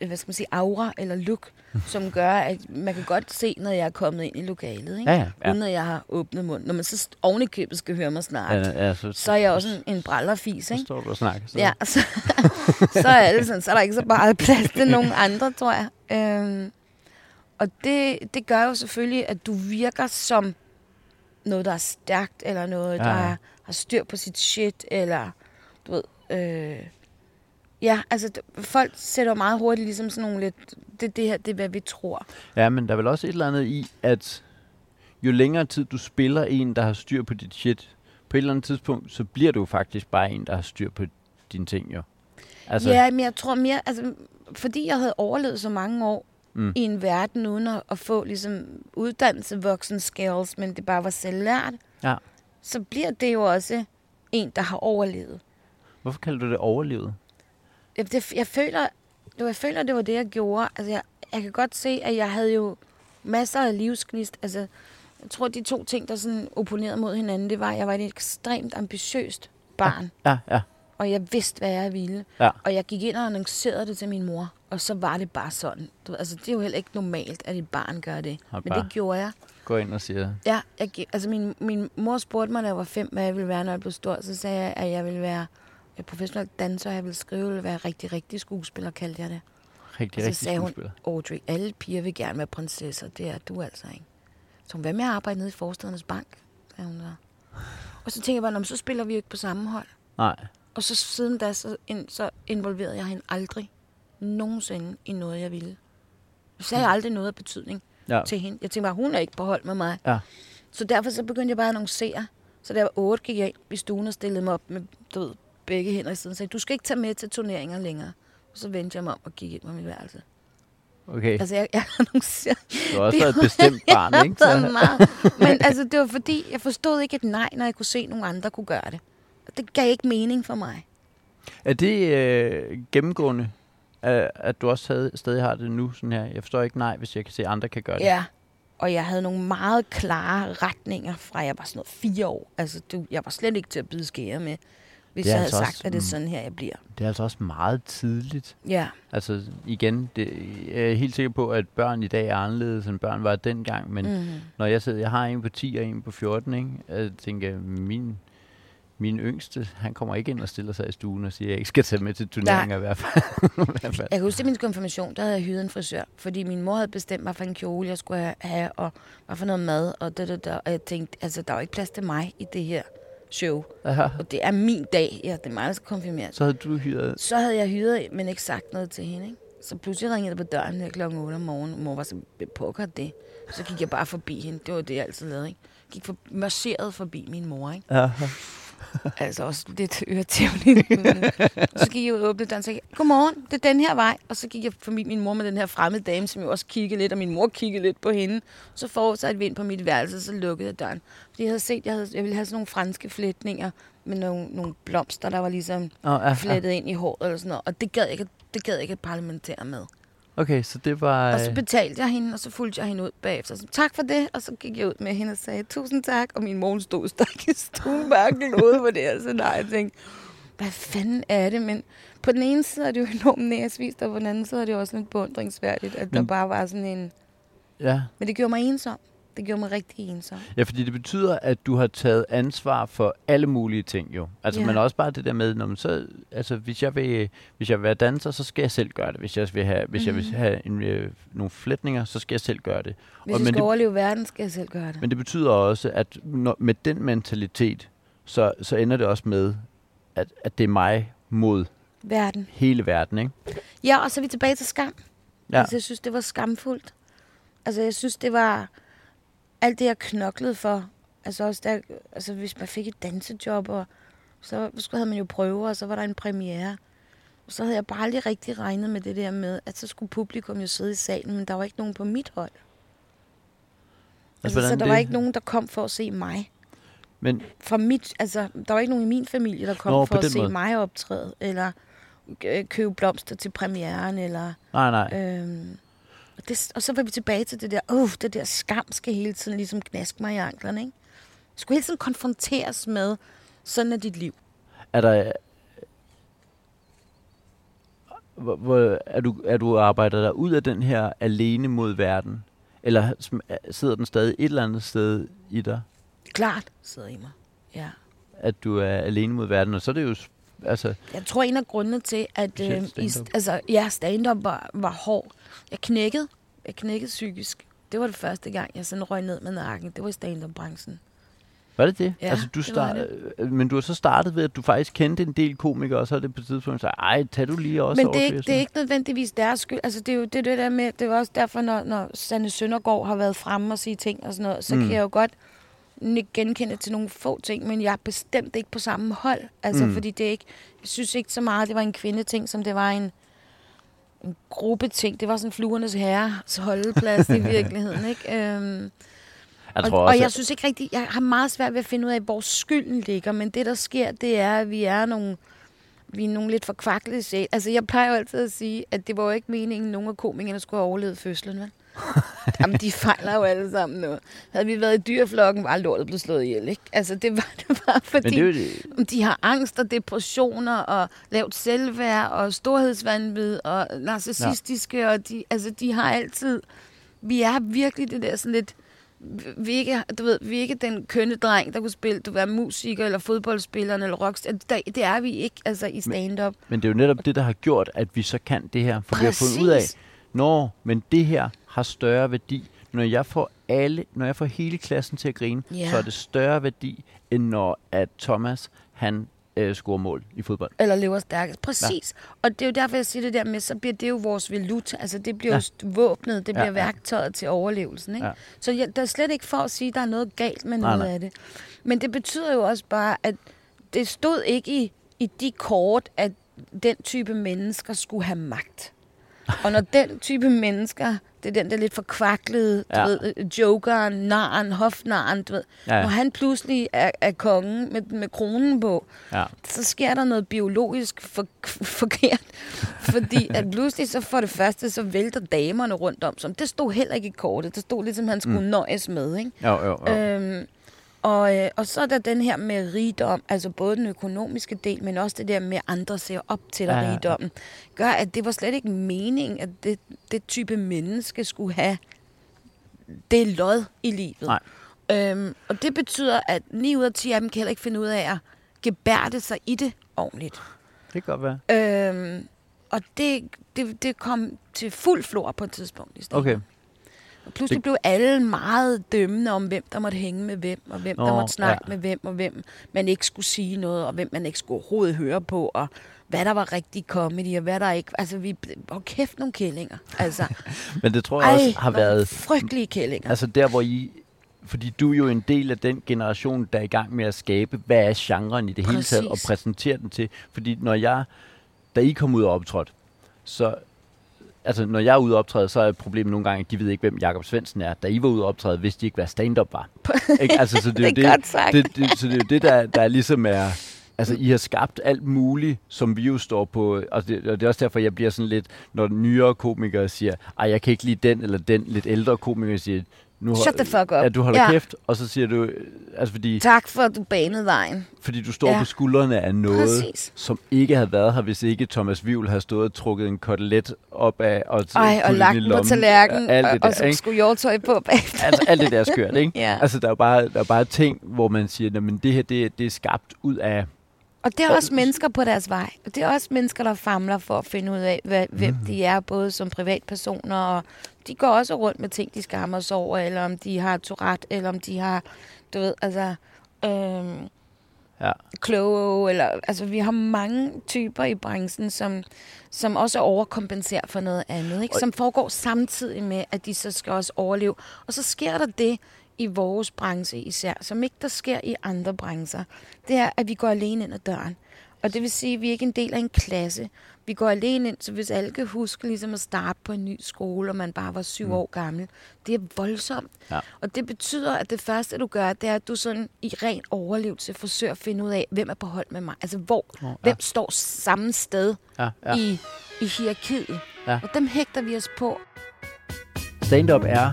Øh, hvad skal man sige, aura eller look, som gør, at man kan godt se, når jeg er kommet ind i lokalet, ikke? Ja, ja, ja. uden at jeg har åbnet mund. Når man så oven i købet skal høre mig snart, ja, ja, så, så er jeg også en, en brallerfis. Ikke? Så står du og snakker. Så. Ja, [LAUGHS] så, så, er det sådan, så er der ikke så meget plads til nogen andre, tror jeg. Øhm, og det, det gør jo selvfølgelig, at du virker som noget, der er stærkt, eller noget, ja. der har styr på sit shit, eller du ved... Øh, Ja, altså folk sætter meget hurtigt ligesom sådan nogle lidt, det, det her, det er hvad vi tror. Ja, men der er vel også et eller andet i, at jo længere tid du spiller en, der har styr på dit shit, på et eller andet tidspunkt, så bliver du faktisk bare en, der har styr på dine ting, jo. Altså... Ja, men jeg tror mere, altså, fordi jeg havde overlevet så mange år mm. i en verden, uden at, at få ligesom uddannelse, voksen skills, men det bare var selvlært, ja. så bliver det jo også en, der har overlevet. Hvorfor kalder du det overlevet? Jeg, det, jeg, føler, det, jeg føler, det var det, jeg gjorde. Altså, jeg, jeg kan godt se, at jeg havde jo masser af livsgnist. Altså, jeg tror, de to ting, der sådan opponerede mod hinanden, det var, at jeg var et ekstremt ambitiøst barn. Ja, ja. ja. Og jeg vidste, hvad jeg ville. Ja. Og jeg gik ind og annoncerede det til min mor. Og så var det bare sådan. Du, altså, det er jo heller ikke normalt, at et barn gør det. Men det gjorde jeg. Gå ind og siger Ja, jeg, altså min, min mor spurgte mig, da jeg var fem, hvad jeg ville være, når jeg blev stor. Så sagde jeg, at jeg ville være professionel danser, jeg ville skrive, ville være rigtig, rigtig skuespiller, kaldte jeg det. Rigtig, og så sagde hun, Audrey, alle piger vil gerne være prinsesser, det er du altså ikke. Så hun, hvad med at arbejde nede i Forstedernes Bank? Sagde hun så. Og så tænkte jeg bare, så spiller vi jo ikke på samme hold. Nej. Og så siden da, så, in, så involverede jeg hende aldrig nogensinde i noget, jeg ville. Jeg sagde aldrig noget af betydning ja. til hende. Jeg tænkte bare, hun er ikke på hold med mig. Ja. Så derfor så begyndte jeg bare at annoncere. Så jeg var otte, gik jeg ind i stuen og stillede mig op med du ved, begge hænder i siden og sagde, du skal ikke tage med til turneringer længere. Og så vendte jeg mig om og gik ind på mit værelse. Okay. Altså, jeg, jeg [LAUGHS] annoncerede... Du har også været et bestemt barn, ikke? Så. meget. Men altså, det var fordi, jeg forstod ikke et nej, når jeg kunne se, at nogle andre kunne gøre det. Og det gav ikke mening for mig. Er det øh, gennemgående, at, at du også havde, stadig har det nu? Sådan her? Jeg forstår ikke nej, hvis jeg kan se, at andre kan gøre det. Ja, og jeg havde nogle meget klare retninger fra jeg var sådan noget fire år. Altså, du, jeg var slet ikke til at byde skære med, hvis jeg altså havde også- sagt, at det er mm. sådan her, jeg bliver. Det er altså også meget tidligt. Ja, Altså igen, det, jeg er helt sikker på, at børn i dag er anderledes, end børn var dengang, men mm. når jeg sidder, jeg har en på 10 og en på 14, ikke? Jeg tænker, min, min yngste, han kommer ikke ind og stiller sig i stuen og siger, at jeg ikke skal tage med til turneringer i [LAUGHS] hvert fald. Jeg kan huske, til min konfirmation, der havde jeg hyret en frisør, fordi min mor havde bestemt, hvad for en kjole jeg skulle ha- have, og hvad for noget mad, og det, det, det. Og jeg tænkte, altså, der er jo ikke plads til mig i det her show. Aha. Og det er min dag. Ja, det er mig, der skal konfirmeres. Så havde du hyret... Så havde jeg hyret, men ikke sagt noget til hende, ikke? Så pludselig ringede det på døren her klokken 8 om morgenen. Mor var så pokker det. Så gik jeg bare forbi hende. Det var det, jeg altid lavede, ikke? Gik for, marcheret forbi min mor, ikke? Aha. Altså også lidt irriterende. og så gik jeg ud og åbnede døren og sagde, godmorgen, det er den her vej. Og så gik jeg forbi min mor med den her fremmede dame, som jo også kiggede lidt, og min mor kiggede lidt på hende. Så forudsatte vi ind på mit værelse, så lukkede jeg døren. Fordi jeg havde set, jeg, havde, jeg ville have sådan nogle franske flætninger med nogle, nogle blomster, der var ligesom Oh, flettet ind i håret eller sådan noget. Og det gad jeg ikke, det gad jeg ikke at parlamentere med. Okay, så det var... Og så øh, betalte jeg hende, og så fulgte jeg hende ud bagefter. Så, tak for det, og så gik jeg ud med hende og sagde, tusind tak. Og min mor stod stak i stuen bare og på det. Og så nej, jeg tænkte, hvad fanden er det? Men på den ene side er det jo enormt næsvist, og på den anden side er det jo også lidt beundringsværdigt, at der Men- bare var sådan en... Ja. Men det gjorde mig ensom. Det gjorde mig rigtig ensom. ja, fordi det betyder, at du har taget ansvar for alle mulige ting jo. Altså, Ja. men også bare det der med, når man så, altså, hvis jeg vil, hvis jeg vil være danser, så skal jeg selv gøre det. Hvis jeg vil have, hvis jeg vil Mhm. have en, øh, nogle flætninger, så skal jeg selv gøre det. Hvis Og jeg skal det- overleve verden, skal jeg selv gøre det. Men det betyder også, at når, med den mentalitet, så, så ender det også med, at, at det er mig mod Verden. hele verden, ikke? Ja, og så er vi tilbage til skam. Ja. Altså, jeg synes, det var skamfuldt. Altså, jeg synes, det var alt det, jeg knoklede for. Altså, også der, altså hvis man fik et dansejob, og så så havde man jo prøver, og så var der en premiere. Så havde jeg bare aldrig rigtig regnet med det der med, at så skulle publikum jo sidde i salen, men der var ikke nogen på mit hold. Altså, så hvordan der var det- ikke nogen, der kom for at se mig. Men Fra mit, altså, der var ikke nogen i min familie, der kom Nå, for at se måde. mig optræde, eller øh, købe blomster til premieren, eller... nej, nej. Øhm, og, det, og så var vi tilbage til det der, uh, det der skam skal hele tiden ligesom knaske mig i anklerne, ikke? Jeg skulle hele tiden konfronteres med, sådan er dit liv. Er der... Hvor, hvor, er, du, er du arbejder der ud af den her alene mod verden? Eller sidder den stadig et eller andet sted i dig, Klart, sidder i mig. Ja. at du er alene mod verden? Og så er det jo... Altså, Jeg tror, en af grundene til, at øh, i, altså, ja, stand-up var, var hård. Jeg knækkede. Jeg knækkede psykisk. Det var det første gang, jeg sådan røg ned med nakken. Det var i stand-up-branchen. var det det? Ja, altså, du det var start, øh, Men du har så startet ved, at du faktisk kendte en del komikere, og så er det på et tidspunkt sagt, ej, tag du lige også Men det er, ikke, det er ikke nødvendigvis deres skyld. Altså, det er jo det, er det der med, det var også derfor, når, når Sanne Søndergaard har været fremme og sige ting og sådan noget, så Mm. kan jeg jo godt genkende til nogle få ting, men jeg er bestemt ikke på samme hold. Altså, Mm. fordi det er ikke, jeg synes ikke så meget, det var en kvindeting, som det var en, en gruppeting. Det var sådan fluernes herres holdeplads i [LAUGHS] virkeligheden, ikke? Øhm, Jeg og, tror og også, jeg synes ikke rigtigt, jeg har meget svært ved at finde ud af, hvor skylden ligger, men det, der sker, det er, at vi er nogle, vi er nogle lidt forkvaklede sjæl. Altså, jeg plejer jo altid at sige, at det var jo ikke meningen, at nogen af komikerne skulle have overlevet fødslen, vel? [LAUGHS] Jamen, de fejler jo alle sammen nu. Havde vi været i dyreflokken, var lortet blevet slået ihjel, ikke? Altså, det var det bare men fordi, det jo det, om de har angst og depressioner og lavt selvværd og storhedsvandvid og narcissistiske, ja. og de, altså, de har altid... Vi er virkelig det der sådan lidt... Vi ikke, du ved, vi er ikke den kønne dreng, der kunne spille, du være musiker eller fodboldspiller eller rockstar. Det, det er vi ikke, altså i stand-up. men det er jo netop det, der har gjort, at vi så kan det her. For vi har fundet ud af, Præcis. Nå, men det her har større værdi. Når jeg får alle, når jeg får hele klassen til at grine, Ja. så er det større værdi, end når at Thomas, han øh, scorer mål i fodbold. Eller lever stærkest. Præcis. Ja. Og det er jo derfor, jeg siger det der med, så bliver det jo vores valuta. Altså, det bliver Ja. jo våbnet, det bliver Ja, ja, værktøjet til overlevelsen. Ikke? Ja. Så jeg, der er slet ikke for at sige, at der er noget galt med Nej, noget nej. af det. Men det betyder jo også bare, at det stod ikke i, i de kort, at den type mennesker skulle have magt. Og når den type mennesker Det er den der lidt forkvaklede, du Ja. ved, øh, jokeren, naren, hofnaren, du ved. Ja. Når han pludselig er, er kongen med, med kronen på, Ja. så sker der noget biologisk for, forkert. [LAUGHS] Fordi at pludselig så for det første, så vælter damerne rundt om, som det stod heller ikke i kortet. Det stod ligesom, han skulle mm. nøjes med, ikke? Jo, jo, jo. Øhm, og, øh, og så er der den her med rigdom, altså både den økonomiske del, men også det der med, at andre ser op til dig Ja, rigdommen, gør, at det var slet ikke meningen, at det, det type menneske skulle have det lod i livet. Nej. Øhm, og det betyder, at 9 ud af 10 af dem kan heller ikke finde ud af at gebærde sig i det ordentligt. Det kan godt være. Øhm, og det, det, det kom til fuld flor på et tidspunkt. I stedet. Okay. Pludselig Det- blev alle meget dømmende om, hvem der måtte hænge med hvem, og hvem der Nå, måtte snakke ja. med hvem, og hvem man ikke skulle sige noget, og hvem man ikke skulle overhovedet høre på, og hvad der var rigtig comedy, og hvad der ikke... Altså, vi... Åh, kæft nogle kællinger. Altså, [LAUGHS] Men det tror jeg ej, også har været... frygtelige kællinger. Altså der, hvor I... Fordi du er jo en del af den generation, der er i gang med at skabe, hvad er genren i det hele taget, og Præcis. præsentere den til. Fordi når jeg... Da I kom ud og optrådte, så... Altså, når jeg er ude og optræde, så er problemet nogle gange, at de ved ikke, hvem Jakob Svendsen er. Da I var ude og optræde, vidste de ikke, hvad stand-up var. ikke? Altså, så [LAUGHS] det er, Det er det. Det, det, så det er jo det, der, der ligesom er... Altså, I har skabt alt muligt, som vi jo står på. Og det, og det er også derfor, jeg bliver sådan lidt, når nyere komikere siger, ej, jeg kan ikke lide den eller den lidt ældre komiker siger, nu, Shut the fuck up. Ja, du holder Ja. kæft, og så siger du, altså fordi, Tak for, at du banede vejen. fordi du står Ja. på skuldrene af noget, Præcis. som ikke havde været her, hvis ikke Thomas Vivl havde stået og trukket en kotelet op af og Ej, og lagt den på tallerkenen, Alt og, det og der, så ikke? skulle jordtøj på bagefter. Altså alt det der er skørt, ikke? [LAUGHS] Ja. Altså der er bare, der er bare ting, hvor man siger, men det her, det, det er skabt ud af, Og det er også mennesker på deres vej. Og det er også mennesker, der famler for at finde ud af, hvad, hvem Mm. de er, både som privatpersoner, og de går også rundt med ting, de skammer sig over, eller om de har Tourette, eller om de har, du ved, altså, øhm, ja, kloge, eller, altså vi har mange typer i branchen, som, som også overkompenserer for noget andet, ikke? Som foregår samtidig med, at de så skal også overleve. Og så sker der det i vores branche især, som ikke der sker i andre brancher. Det er, at vi går alene ind ad døren. Og det vil sige, at vi er ikke en del af en klasse. Vi går alene ind, så hvis alle kan huske ligesom at starte på en ny skole, og man bare var syv mm. år gammel, det er voldsomt. Ja. Og det betyder, at det første, du gør, det er, at du sådan i ren overlevelse forsøger at finde ud af, hvem er på hold med mig. Altså, hvor, ja. hvem står samme sted ja. ja. i, i hierarkiet. Ja. Og dem hægter vi os på. Stand-up er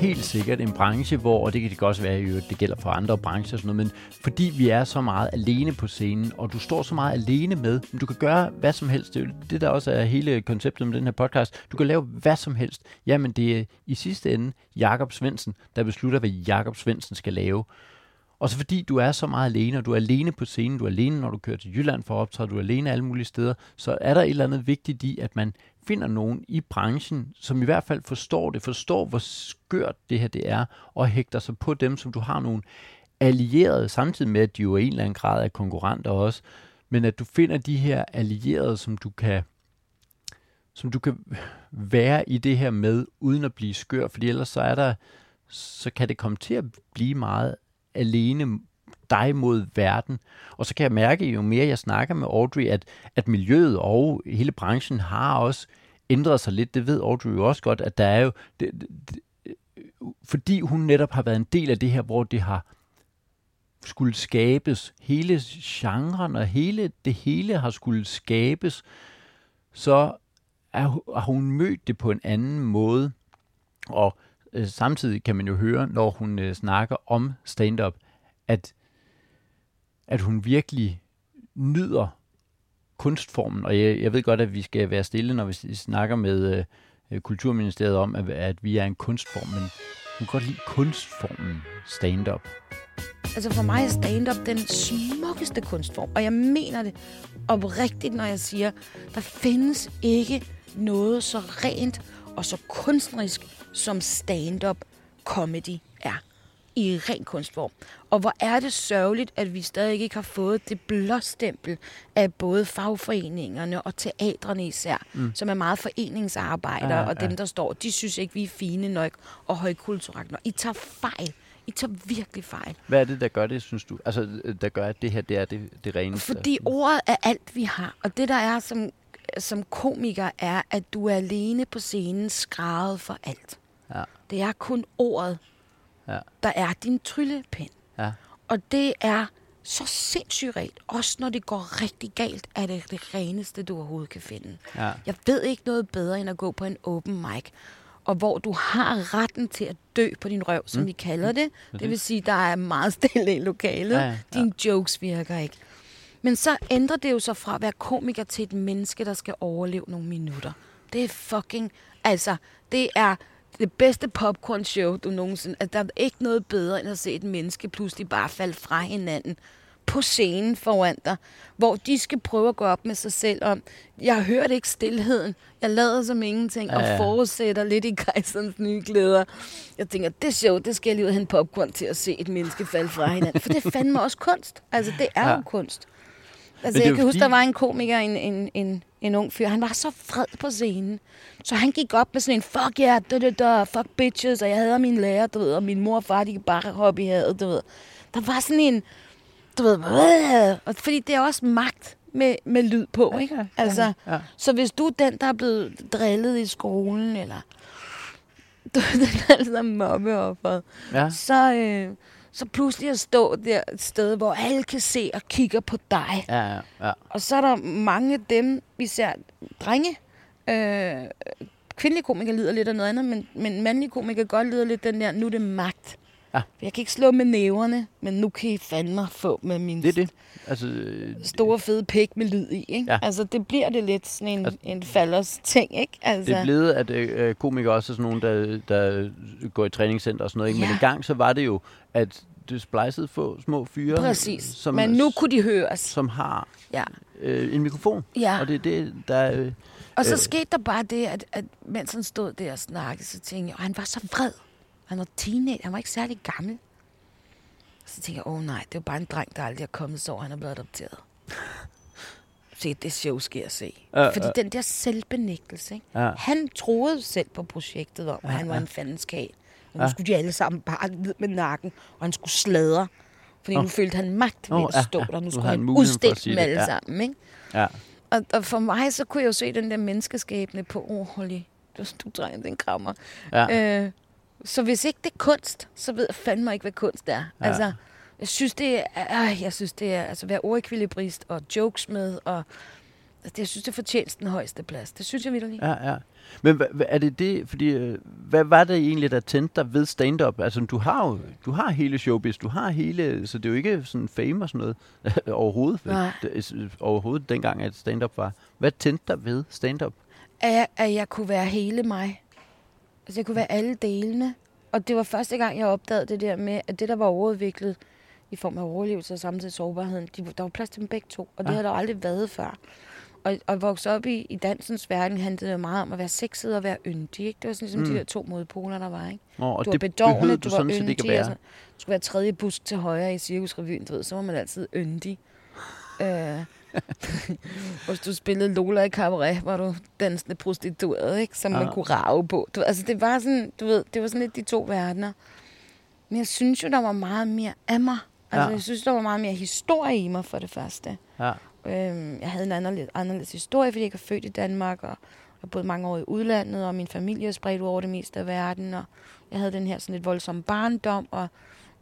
helt sikkert en branche, hvor, og det kan det også være, at det gælder for andre brancher og sådan noget, men fordi vi er så meget alene på scenen, og du står så meget alene med, men du kan gøre hvad som helst. Det er det, der også er hele konceptet med den her podcast. Du kan lave hvad som helst. Jamen, det er i sidste ende Jakob Svendsen, der beslutter, hvad Jakob Svendsen skal lave. Og så fordi du er så meget alene, og du er alene på scenen, du er alene, når du kører til Jylland for at optræde, du er alene alle mulige steder, så er der et eller andet vigtigt i, at man finder nogen i branchen, som i hvert fald forstår det, forstår, hvor skørt det her det er, og hægter sig på dem, som du har nogle allierede, samtidig med, at de jo i en eller anden grad er konkurrenter også, men at du finder de her allierede, som du kan som du kan være i det her med, uden at blive skør, fordi ellers så er der, så kan det komme til at blive meget alene dig mod verden. Og så kan jeg mærke, jo mere jeg snakker med Audrey, at, at miljøet og hele branchen har også ændret sig lidt. Det ved Audrey jo også godt, at der er jo... Det, det, fordi hun netop har været en del af det her, hvor det har skulle skabes, hele genren og hele det hele har skulle skabes, så er, har hun mødt det på en anden måde. Og øh, samtidig kan man jo høre, når hun øh, snakker om stand-up, at, at hun virkelig nyder kunstformen. Og jeg, jeg ved godt, at vi skal være stille, når vi snakker med øh, Kulturministeriet om, at, at vi er en kunstform, men hun kan godt lide kunstformen stand-up. Altså for mig er stand-up den smukkeste kunstform, og jeg mener det oprigtigt, når jeg siger, der findes ikke noget så rent og så kunstnerisk, som stand-up comedy er i ren kunstform. Og hvor er det sørgeligt, at vi stadig ikke har fået det blåstempel af både fagforeningerne og teatrene især, mm. som er meget foreningsarbejdere, Ja, og dem, ja. der står, de synes ikke, vi er fine nok og højkulturelle nok. I tager fejl. I tager virkelig fejl. Hvad er det, der gør det, synes du? Altså, øh, der gør, at det her det er det, det reneste? Fordi ordet er alt, vi har. Og det, der er, som som komiker er, at du er alene på scenen skrevet for alt. Ja. Det er kun ordet, Ja. der er din tryllepind. Ja. Og det er så sindssygt rent. Også når det går rigtig galt, er det det reneste, du overhovedet kan finde. Ja. Jeg ved ikke noget bedre, end at gå på en open mic, og hvor du har retten til at dø på din røv, som mm. vi kalder det. Det vil sige, der er meget stille i lokalet. Ja, ja, ja. Dine jokes virker ikke. Men så ændrer det jo så fra at være komiker til et menneske, der skal overleve nogle minutter. Det er fucking... Altså, det er det bedste popcorn show, du nogensinde... Altså, der er ikke noget bedre, end at se et menneske pludselig bare falde fra hinanden på scenen foran dig, hvor de skal prøve at gå op med sig selv om, jeg hørte ikke stillheden, jeg lader som ingenting, Ja, og ja. forudsætter lidt i kejserens nye klæder. Jeg tænker, det show, det skal jeg lige ud og hente popcorn til at se et menneske falde fra hinanden, for det er fandme også kunst. Altså, det er Ja. jo kunst. Altså, jeg kan huske, fordi- der var en komiker, en, en, en, en ung fyr, han var så vred på scenen. Så han gik op med sådan en, fuck yeah, da, da, da, fuck bitches, og jeg havde min lærer, du ved, og min mor og far, de kan bare hoppe i havet, du ved. Der var sådan en, du ved, "Åh!" og fordi det er også magt med, med lyd på, ikke? ja, Altså, ja. så hvis du er den, der er blevet drillet i skolen, eller [LAUGHS] du er den, der er sådan mobbeofferet, Ja. så, øh, så pludselig at stå der et sted, hvor alle kan se og kigger på dig. Ja, ja, ja. Og så er der mange af dem, især drenge, øh, kvindelige komikere lider lidt af noget andet, men, men mandlige komikere godt lider lidt den der, nu er det magt. Ja. Jeg kan ikke slå med næverne, men nu kan I fandme få med min Det er det. Altså, øh, store fede pik med lyd i. Ikke? Ja. Altså, det bliver det lidt sådan en, Altså- en falders ting, ikke? Altså, Det er blevet, at øh, komikere også er sådan nogle, der, der går i træningscenter og sådan noget. Ikke? Men Ja. i gang så var det jo, at det splicede få små fyre, Præcis. som, men nu kunne de høres. som har Ja. øh, en mikrofon. ja. Og det er det, der... Øh, Og så Øh. skete der bare det, at, at mens han stod der og snakkede, så tænkte jeg, han var så vred. Han var teenage, han var ikke særlig gammel. Så tænkte jeg, åh oh, nej, det er jo bare en dreng, der aldrig er kommet så, han er blevet adopteret. [LAUGHS] Se, det show skal jeg se. Ja, Fordi ja. den der selvbenægtelse, ikke? ja. Han troede selv på projektet om, at han var ja. en fandenskab. Og nu Ja. skulle de alle sammen bare ned med nakken, og han skulle sladre. Fordi Nå. nu følte han magt ved Nå, at stå ja. der. Nu Nu skulle har han sige dem alle ja. sammen, ikke? ja. Og, og for mig, så kunne jeg jo se den der menneskeskæbne på, åh, oh, Holly, du, du drejer den krammer. ja. Øh, så hvis ikke det er kunst, så ved jeg fandme ikke, hvad kunst er. Ja. Altså, jeg synes, det er, øh, jeg synes, det er altså, være ordekvilibrist og jokes med, og altså, jeg synes, det fortjener den højeste plads. Det synes jeg virkelig. Ja, ja. Men hva, er det det, fordi, øh, hvad var det egentlig, der tændte dig ved stand-up? Altså, du har jo du har hele showbiz, du har hele, så det er jo ikke sådan fame og sådan noget [LAUGHS] overhovedet. Nej. Det, er- overhovedet dengang, at stand-up var. Hvad tændte dig ved stand-up? At jeg, at jeg kunne være hele mig. Altså, jeg kunne være alle delene. Og det var første gang, jeg opdagede det der med, at det, der var overudviklet i form af overlevelse og samtidig sårbarheden, de, der var plads til dem begge to. Og det Ja. havde der aldrig været før. Og at vokse op i, i dansens verden handlede det meget om at være sexet og være yndig. Ikke? Det var sådan ligesom Mm. de der to modpoler, der var. Ikke? Nå, og du var det behøvede du, du var yndig. ikke være. Altså, du skulle være tredje busk til højre i cirkusrevyen, du ved, så var man altid yndig. [LAUGHS] øh, [LAUGHS] hvis du spillede Lola i cabaret, var du dansende prostitueret, ikke? Som man Ja. kunne rave på. Du, altså, det var sådan, du ved, det var sådan lidt de to verdener. Men jeg synes jo, der var meget mere af mig. Altså, Ja. jeg synes, der var meget mere historie i mig, for det første. Ja. Øhm, jeg havde en anderledes, anderledes historie, fordi jeg ikke er født i Danmark, og jeg har boet mange år i udlandet, og min familie er spredt ud over det meste af verden, og jeg havde den her sådan lidt voldsom barndom, og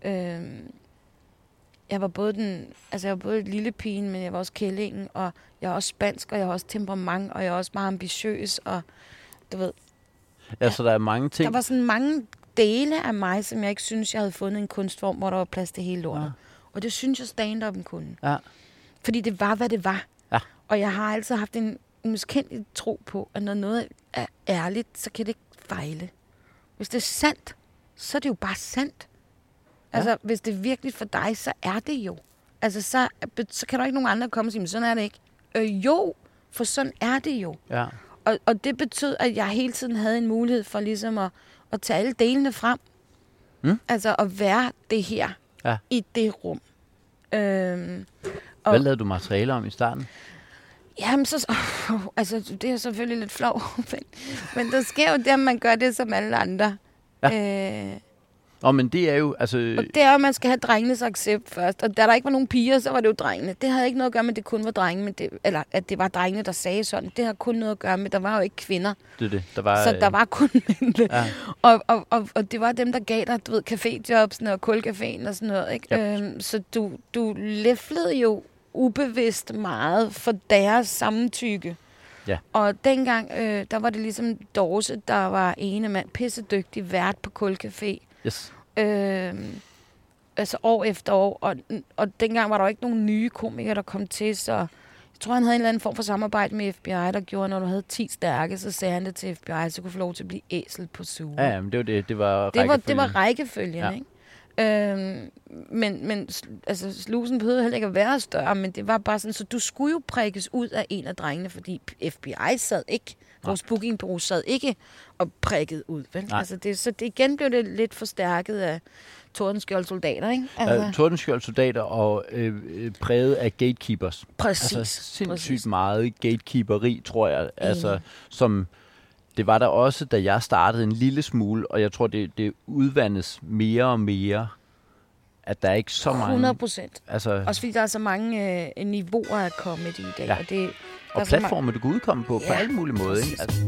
øhm, jeg var både den, altså jeg var både lille pigen, men jeg var også kællingen, og jeg er også spansk, og jeg har også temperament, og jeg er også meget ambitiøs, og du ved, ja, så der er mange ting. der var sådan mange dele af mig, som jeg ikke synes, jeg havde fundet en kunstform, hvor der var plads til hele lortet. Ja. Ja. Og det synes jeg stand-up'en kunne. Ja. Fordi det var, hvad det var. Ja. Og jeg har altid haft en umiskendelig tro på, at når noget er ærligt, så kan det ikke fejle. Hvis det er sandt, så er det jo bare sandt. Altså, hvis det er virkelig for dig, så er det jo. Altså, så, så kan der ikke nogen andre komme og sige, men sådan er det ikke. Øh, jo, for sådan er det jo. Ja. Og, og det betød, at jeg hele tiden havde en mulighed for ligesom at, at tage alle delene frem. Mm. Altså at være det her Ja. i det rum. Øhm, og, Hvad lavede du materiale om i starten? jamen, så, oh, [LAUGHS] altså, det er selvfølgelig lidt flov, [LAUGHS] men, men der sker jo det, at man gør det som alle andre. Ja. Øh, Nå, men det er jo, altså... Og det er jo, at man skal have drengenes accept først. Og da der ikke var nogen piger, så var det jo drengene. Det havde ikke noget at gøre med, at det kun var drenge, men det, eller at det var drengene, der sagde sådan. Det har kun noget at gøre med, at der var jo ikke kvinder. Det er det. Der var, Så der øh, var kun mænd. Ja. Og, og, og, og det var dem, der gav dig, du ved, caféjobsene og kulcaféen og sådan noget, ikke? Yep. Øhm, så du, du læflede jo ubevidst meget for deres samtykke. Ja. Og dengang, øh, der var det ligesom Dorse, der var ene mand, pissedygtig vært på Kulcafé. Yes. Øh, altså år efter år. Og, og dengang var der jo ikke nogen nye komikere, der kom til, så jeg tror, han havde en eller anden form for samarbejde med FBI, der gjorde, når du havde 10 stærke, så sagde han det til FBI, så kunne få lov til at blive æsel på suge. Ja, ja, men det var det. Det var det, var, det var rækkefølgen. Ja. ikke? Øhm, men, men altså, slusen behøvede heller ikke at være større, men det var bare sådan, så du skulle jo prikkes ud af en af drengene, fordi FBI sad ikke, vores bookingbureau sad ikke og prikket ud. Vel? Nej. Altså det, så det, igen blev det lidt forstærket af Tordenskjold soldater, ikke? Altså, Uh, Tordenskjold soldater og øh, øh, præget af gatekeepers. præcis. Altså sindssygt præcis. meget gatekeeperi, tror jeg. Altså, som det var der også, da jeg startede en lille smule, og jeg tror, det, det udvandes mere og mere, at der er ikke så mange... 100 procent. Altså, Også fordi der er så mange øh, niveauer af comedy i dag. Ja. Og, det, og platforme, du kan udkomme på, på Ja, alle mulige måder. Ikke? Altså,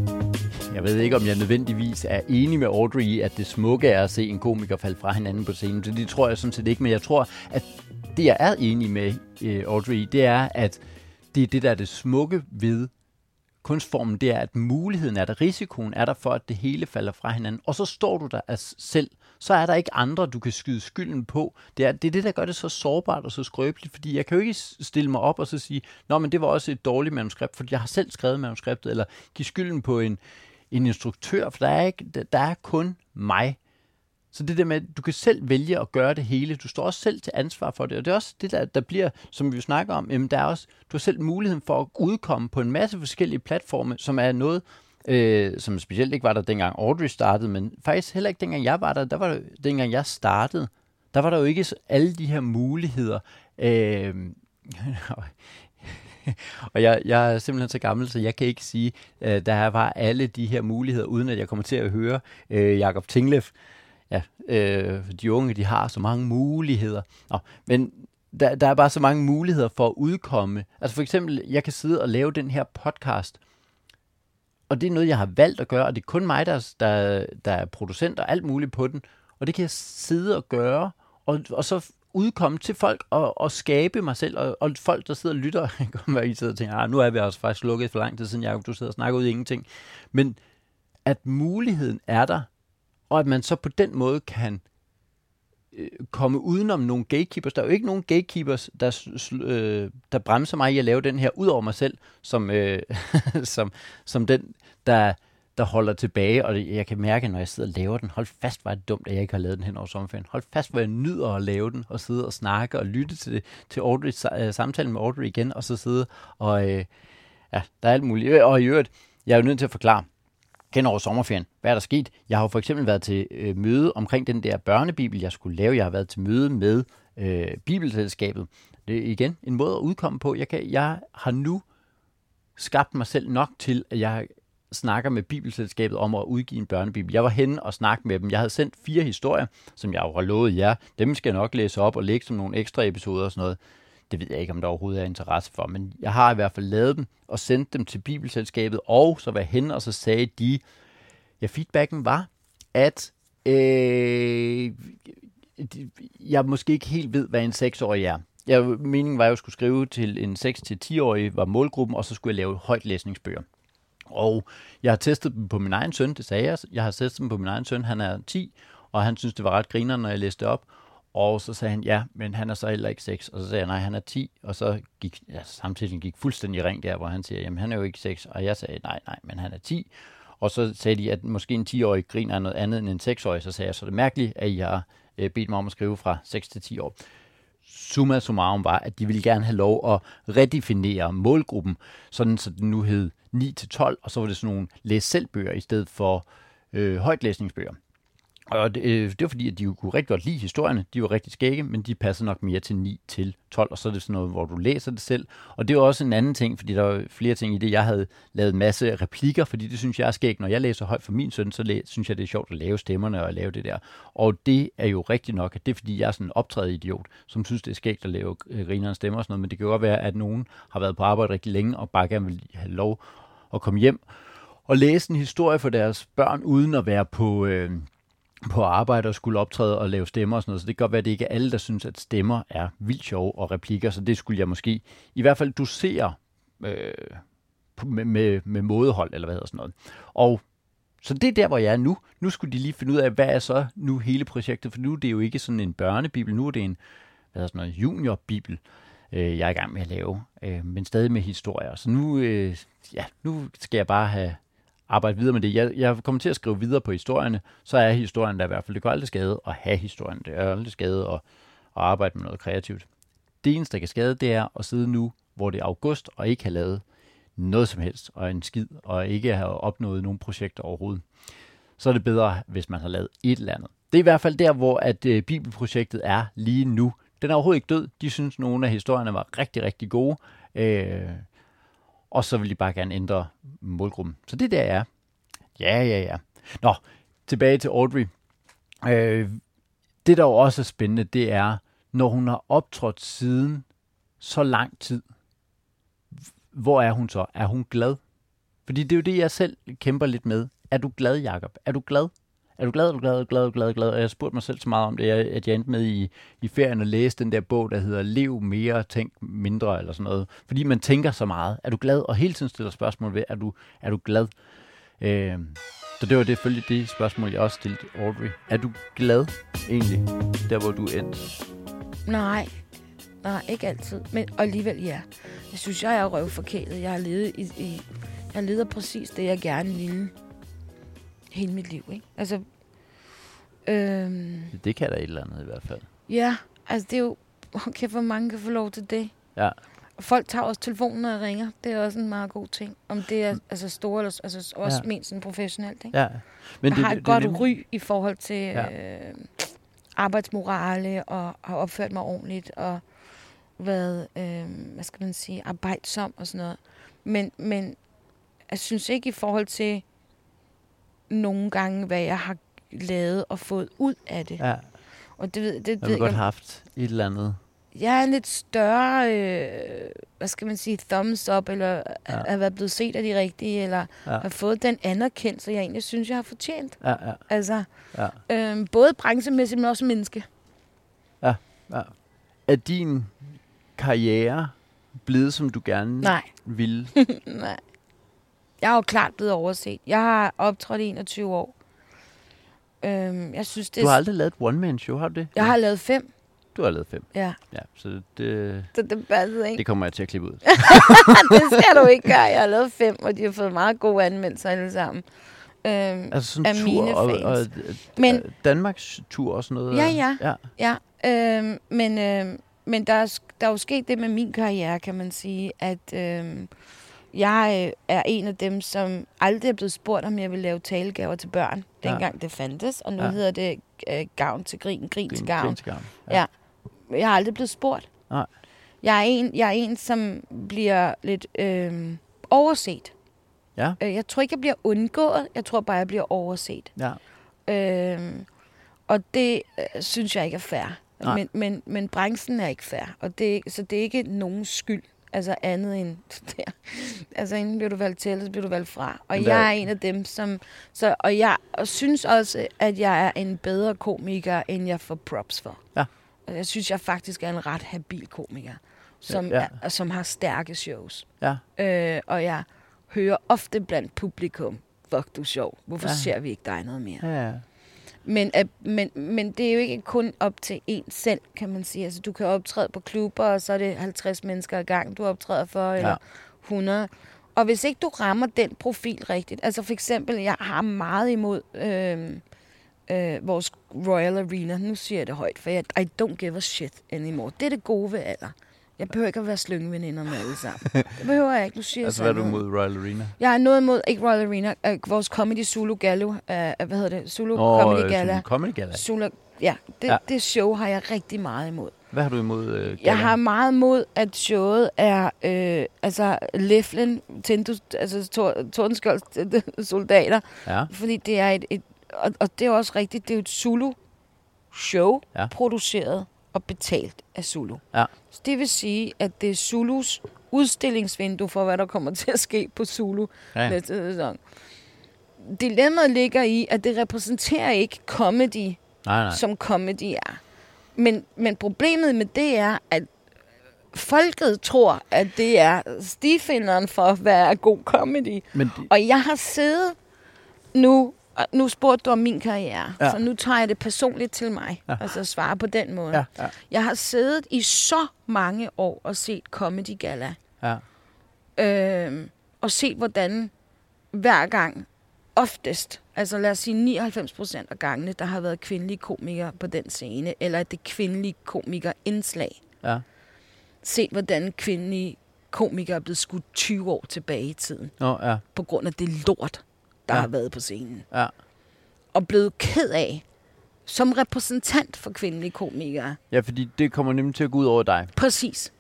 jeg ved ikke, om jeg nødvendigvis er enig med Audrey i, at det smukke er at se en komiker falde fra hinanden på scenen. Det, det tror jeg sådan set ikke, men jeg tror, at det, jeg er enig med øh, Audrey i, det er, at det er det, der er det smukke ved kunstformen, det er, at muligheden er der, risikoen er der for, at det hele falder fra hinanden. Og så står du der af selv. Så er der ikke andre, du kan skyde skylden på. Det er det, er det der gør det så sårbart og så skrøbeligt, fordi jeg kan jo ikke stille mig op og så sige, nå, men det var også et dårligt manuskript, fordi jeg har selv skrevet manuskriptet, eller give skylden på en, en instruktør, for der er, ikke, der, er kun mig. Så det der med, at du kan selv vælge at gøre det hele. Du står også selv til ansvar for det. Og det er også det, der, der bliver, som vi jo snakker om, jamen der er også, du har selv muligheden for at udkomme på en masse forskellige platforme, som er noget, øh, som specielt ikke var der dengang Audrey startede, men faktisk heller ikke dengang jeg var der. Der var der, dengang jeg startede, der var der jo ikke alle de her muligheder. Øh, [LAUGHS] og jeg, jeg er simpelthen så gammel, så jeg kan ikke sige, øh, der var alle de her muligheder, uden at jeg kommer til at høre øh, Jakob Tinglev. Ja, øh, de unge, de har så mange muligheder. Nå, men der, der er bare så mange muligheder for at udkomme. Altså for eksempel, jeg kan sidde og lave den her podcast, og det er noget, jeg har valgt at gøre, og det er kun mig, der, der, der er producent og alt muligt på den. Og det kan jeg sidde og gøre, og, og så udkomme til folk og, og skabe mig selv, og, og folk, der sidder og lytter, [LAUGHS] kommer være, I sidder og tænker, ah, nu er vi også faktisk lukket for lang tid siden, Jacob, du sidder og snakker ud i ingenting. Men at muligheden er der, og at man så på den måde kan øh, komme udenom nogle gatekeepers. Der er jo ikke nogen gatekeepers, der, øh, der bremser mig i at lave den her, ud over mig selv, som, øh, [LAUGHS] som, som den, der, der holder tilbage, og jeg kan mærke, når jeg sidder og laver den, hold fast, hvor er det dumt, at jeg ikke har lavet den hen over sommerferien. Hold fast, hvor jeg nyder at lave den, og sidde og snakke og lytte til, til Audrey, øh, samtalen med Audrey igen, og så sidde og, øh, ja, der er alt muligt. Og i øvrigt, jeg er jo nødt til at forklare, hen over sommerferien. Hvad er der sket? Jeg har jo for eksempel været til øh, møde omkring den der børnebibel, jeg skulle lave. Jeg har været til møde med øh, Bibelselskabet. Det er igen en måde at udkomme på. Jeg, kan, jeg har nu skabt mig selv nok til, at jeg snakker med Bibelselskabet om at udgive en børnebibel. Jeg var henne og snakkede med dem. Jeg havde sendt fire historier, som jeg jo har lovet jer. Dem skal jeg nok læse op og lægge som nogle ekstra episoder og sådan noget. Det ved jeg ikke, om der overhovedet er interesse for, men jeg har i hvert fald lavet dem og sendt dem til Bibelselskabet, og så var jeg og så sagde de, ja, feedbacken var, at øh, jeg måske ikke helt ved, hvad en seksårig er. Jeg, meningen var, at jeg skulle skrive til en 6-10-årig, var målgruppen, og så skulle jeg lave højt læsningsbøger. Og jeg har testet dem på min egen søn, det sagde jeg. Jeg har testet dem på min egen søn, han er 10, og han synes, det var ret griner, når jeg læste op. Og så sagde han, ja, men han er så heller ikke 6. Og så sagde jeg, nej, han er 10. Og så gik ja, samtidig gik fuldstændig ring der, hvor han siger, jamen han er jo ikke 6. Og jeg sagde, nej, nej, men han er 10. Og så sagde de, at måske en 10-årig griner noget andet end en 6-årig. Så sagde jeg, så er mærkeligt, at I har øh, bedt mig om at skrive fra 6 til 10 år. Summa summarum var, at de ville gerne have lov at redefinere målgruppen, sådan så den nu hed 9-12, og så var det sådan nogle læs selv bøger i stedet for øh, højtlæsningsbøger. Og det, øh, det var fordi, at de jo kunne rigtig godt lide historierne. De var rigtig skægge, men de passede nok mere til 9 til 12, og så er det sådan noget, hvor du læser det selv. Og det er også en anden ting, fordi der var flere ting i det. Jeg havde lavet en masse replikker, fordi det synes jeg er skægt. Når jeg læser højt for min søn, så læ- synes jeg, det er sjovt at lave stemmerne og at lave det der. Og det er jo rigtigt nok, at det er fordi, jeg er sådan en optrædet idiot, som synes, det er skægt at lave øh, grinerende stemmer og sådan noget. Men det kan jo godt være, at nogen har været på arbejde rigtig længe og bare gerne vil have lov at komme hjem og læse en historie for deres børn, uden at være på... Øh, på arbejde og skulle optræde og lave stemmer og sådan noget, så det kan godt være, at det ikke er alle, der synes, at stemmer er vildt sjove og replikker, så det skulle jeg måske i hvert fald dosere øh, med, med, med mådehold, eller hvad hedder sådan noget. Og så det er der, hvor jeg er nu. Nu skulle de lige finde ud af, hvad er så nu hele projektet, for nu er det jo ikke sådan en børnebibel, nu er det en hvad hedder sådan noget, juniorbibel, øh, jeg er i gang med at lave, øh, men stadig med historier. Så nu, øh, ja, nu skal jeg bare have arbejde videre med det. Jeg, jeg kommer til at skrive videre på historierne, så er historien der i hvert fald. Det går aldrig skade at have historien. Det er aldrig skade at, at arbejde med noget kreativt. Det eneste, der kan skade, det er at sidde nu, hvor det er august, og ikke have lavet noget som helst, og en skid, og ikke have opnået nogen projekter overhovedet. Så er det bedre, hvis man har lavet et eller andet. Det er i hvert fald der, hvor at øh, bibelprojektet er lige nu. Den er overhovedet ikke død. De synes, nogle af historierne var rigtig, rigtig gode. Øh, og så vil de bare gerne ændre målgruppen. Så det der er. Ja, ja, ja. Nå, tilbage til Audrey. Øh, det, der jo også er spændende, det er, når hun har optrådt siden så lang tid, hvor er hun så? Er hun glad? Fordi det er jo det, jeg selv kæmper lidt med. Er du glad, Jakob? Er du glad? Er du glad, er du glad, er du glad, er du glad, er glad? Og jeg spurgte mig selv så meget om det, at jeg endte med i, i ferien at læse den der bog, der hedder Lev mere, tænk mindre, eller sådan noget. Fordi man tænker så meget. Er du glad? Og hele tiden stiller spørgsmål ved, er du, er du glad? Øh, så det var det, følge det spørgsmål, jeg også stillede Audrey. Er du glad egentlig, der hvor du endte? Nej, nej, ikke altid. Men og alligevel ja. Jeg synes, jeg er røvforkælet. Jeg har levet i, i jeg leder præcis det, jeg gerne ville hele mit liv, ikke? Altså, øhm, Det kan da et eller andet i hvert fald. ja, altså det er jo, okay, hvor mange kan få lov til det? Ja, Og folk tager også telefonen og ringer. Det er også en meget god ting. Om det er altså store eller altså også Ja. ment sådan professionelt, ikke? ja. Men jeg har et er godt nemlig- ry i forhold til ja. øh, arbejdsmorale og har opført mig ordentligt og været, øh, hvad skal man sige, arbejdsom og sådan noget. Men, men jeg synes ikke i forhold til nogle gange, hvad jeg har lavet og fået ud af det. Ja. Ja, Og det, ved- det, jeg det har ved godt jeg, haft et eller andet. jeg er en lidt større, øh, hvad skal man sige, thumbs up, eller Ja. ja. at være blevet set af de rigtige, eller Ja. ja. have fået den anerkendelse, jeg egentlig synes, jeg har fortjent. Ja, ja, Altså, ja. øh, både branchemæssigt, men også menneske. ja. Er din karriere blevet, som du gerne Nej, ville? [LAUGHS] nej. Jeg er jo klart blevet overset. Jeg har optrådt i 21 år. Øhm, jeg synes, det Du har aldrig lavet et one-man-show, har du det? Jeg har lavet fem. Du har lavet fem. Ja, Ja, så det, så det passede ikke. det kommer jeg til at klippe ud. [LAUGHS] det skal du ikke gøre. Jeg har lavet fem, og de har fået meget gode anmeldelser alle sammen. Øhm, Altså sådan Af tur mine og, fans. og, Men- Men, Danmarks tur og sådan noget? Ja, ja. ja. Ja, øh, men, øh, men der, er, der er jo sket det med min karriere, kan man sige, at øh, jeg øh, er en af dem, som aldrig er blevet spurgt, om jeg vil lave talegaver til børn, Ja. dengang det fandtes, og nu Ja. ja. hedder det øh, gavn til grin, grin til gavn. Grin til gavn. Ja. Jeg har aldrig blevet spurgt. Nej. Jeg er en, jeg er en som bliver lidt øh, overset. Ja. Øh, Jeg tror ikke, jeg bliver undgået. Jeg tror bare, jeg bliver overset. Ja. Øhm, og det øh, synes jeg ikke er fair. Nej. Men, men, men branchen er ikke fair. Og det, så det er ikke nogen skyld. Altså andet end [LAUGHS] der. Altså enten bliver du valgt til, eller så bliver du valgt fra. Og hvad- jeg er en af dem, som... Så, og jeg og synes også, at jeg er en bedre komiker, end jeg får props for. Ja. Og jeg synes, jeg faktisk er en ret habil komiker, som, Ja. er, som har stærke shows. Ja. Øh, og jeg hører ofte blandt publikum, fuck du er sjov, hvorfor Ja. ser vi ikke dig noget mere? Ja. Men, at, men, men det er jo ikke kun op til en selv, kan man sige. Altså, du kan optræde på klubber, og så er det 50 mennesker i gang, du optræder for, eller 100. Og hvis ikke du rammer den profil rigtigt, altså for eksempel, jeg har meget imod øh, øh, vores Royal Arena, nu siger jeg det højt, for jeg, I don't give a shit anymore. Det er det gode ved alder. Jeg behøver ikke at være slyngeveninder med alle sammen. [LAUGHS] Det behøver jeg ikke. Nu siger Altså, hvad er du mod Royal Arena? Jeg er noget imod, ikke Royal Arena, øh, vores Comedy Zulu Gallo, øh, hvad hedder det? Zulu Nå, Comedy øh, Gala. Zulu Comedy Gala. Zulu, ja, det, Ja. det show har jeg rigtig meget imod. Hvad har du imod Gala? Jeg har meget imod, at showet er, øh, altså, Leflen, Tindus, altså, Tor, Tordenskjolds [LAUGHS] soldater, Ja, fordi det er et, et og, og det er også rigtigt, det er et Zulu-show, Ja. ja. produceret og betalt af Zulu. Ja. Så det vil sige, at det er Zulus udstillingsvindue for, hvad der kommer til at ske på Zulu ja, næste sæson. Dilemmaet ligger i, at det repræsenterer ikke comedy, Nej, nej. som comedy er. Men, men problemet med det er, at folket tror, at det er stifinderen for, hvad er god comedy. Men det, Og jeg har siddet nu, og nu spurgte du om min karriere, Ja. så nu tager jeg det personligt til mig, Ja. altså svare på den måde. ja, ja, Jeg har siddet i så mange år og set Comedy Gala, ja. øh, og set, hvordan hver gang, oftest, altså lad os sige 99 procent af gangene, der har været kvindelige komikere på den scene, eller at det kvindelige komikere-indslag. ja. Set, hvordan kvindelige komikere er blevet skudt 20 år tilbage i tiden, Nå, ja, på grund af det lort, der Ja. har været på scenen. ja. Og blevet ked af, som repræsentant for kvindelige komikere. Ja, fordi det kommer nemlig til at gå ud over dig. Præcis.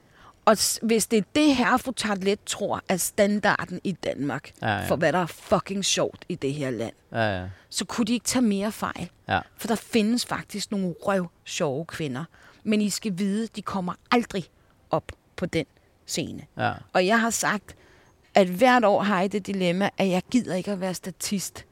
Og hvis det er det her, fru Tartlet tror er standarden i Danmark, Ja, ja. for hvad der er fucking sjovt i det her land, Ja, ja. så kunne de ikke tage mere fejl. Ja. For der findes faktisk nogle røv sjove kvinder. Men I skal vide, de kommer aldrig op på den scene. Ja, Og jeg har sagt, at hvert år har jeg det dilemma, at jeg gider ikke at være statist.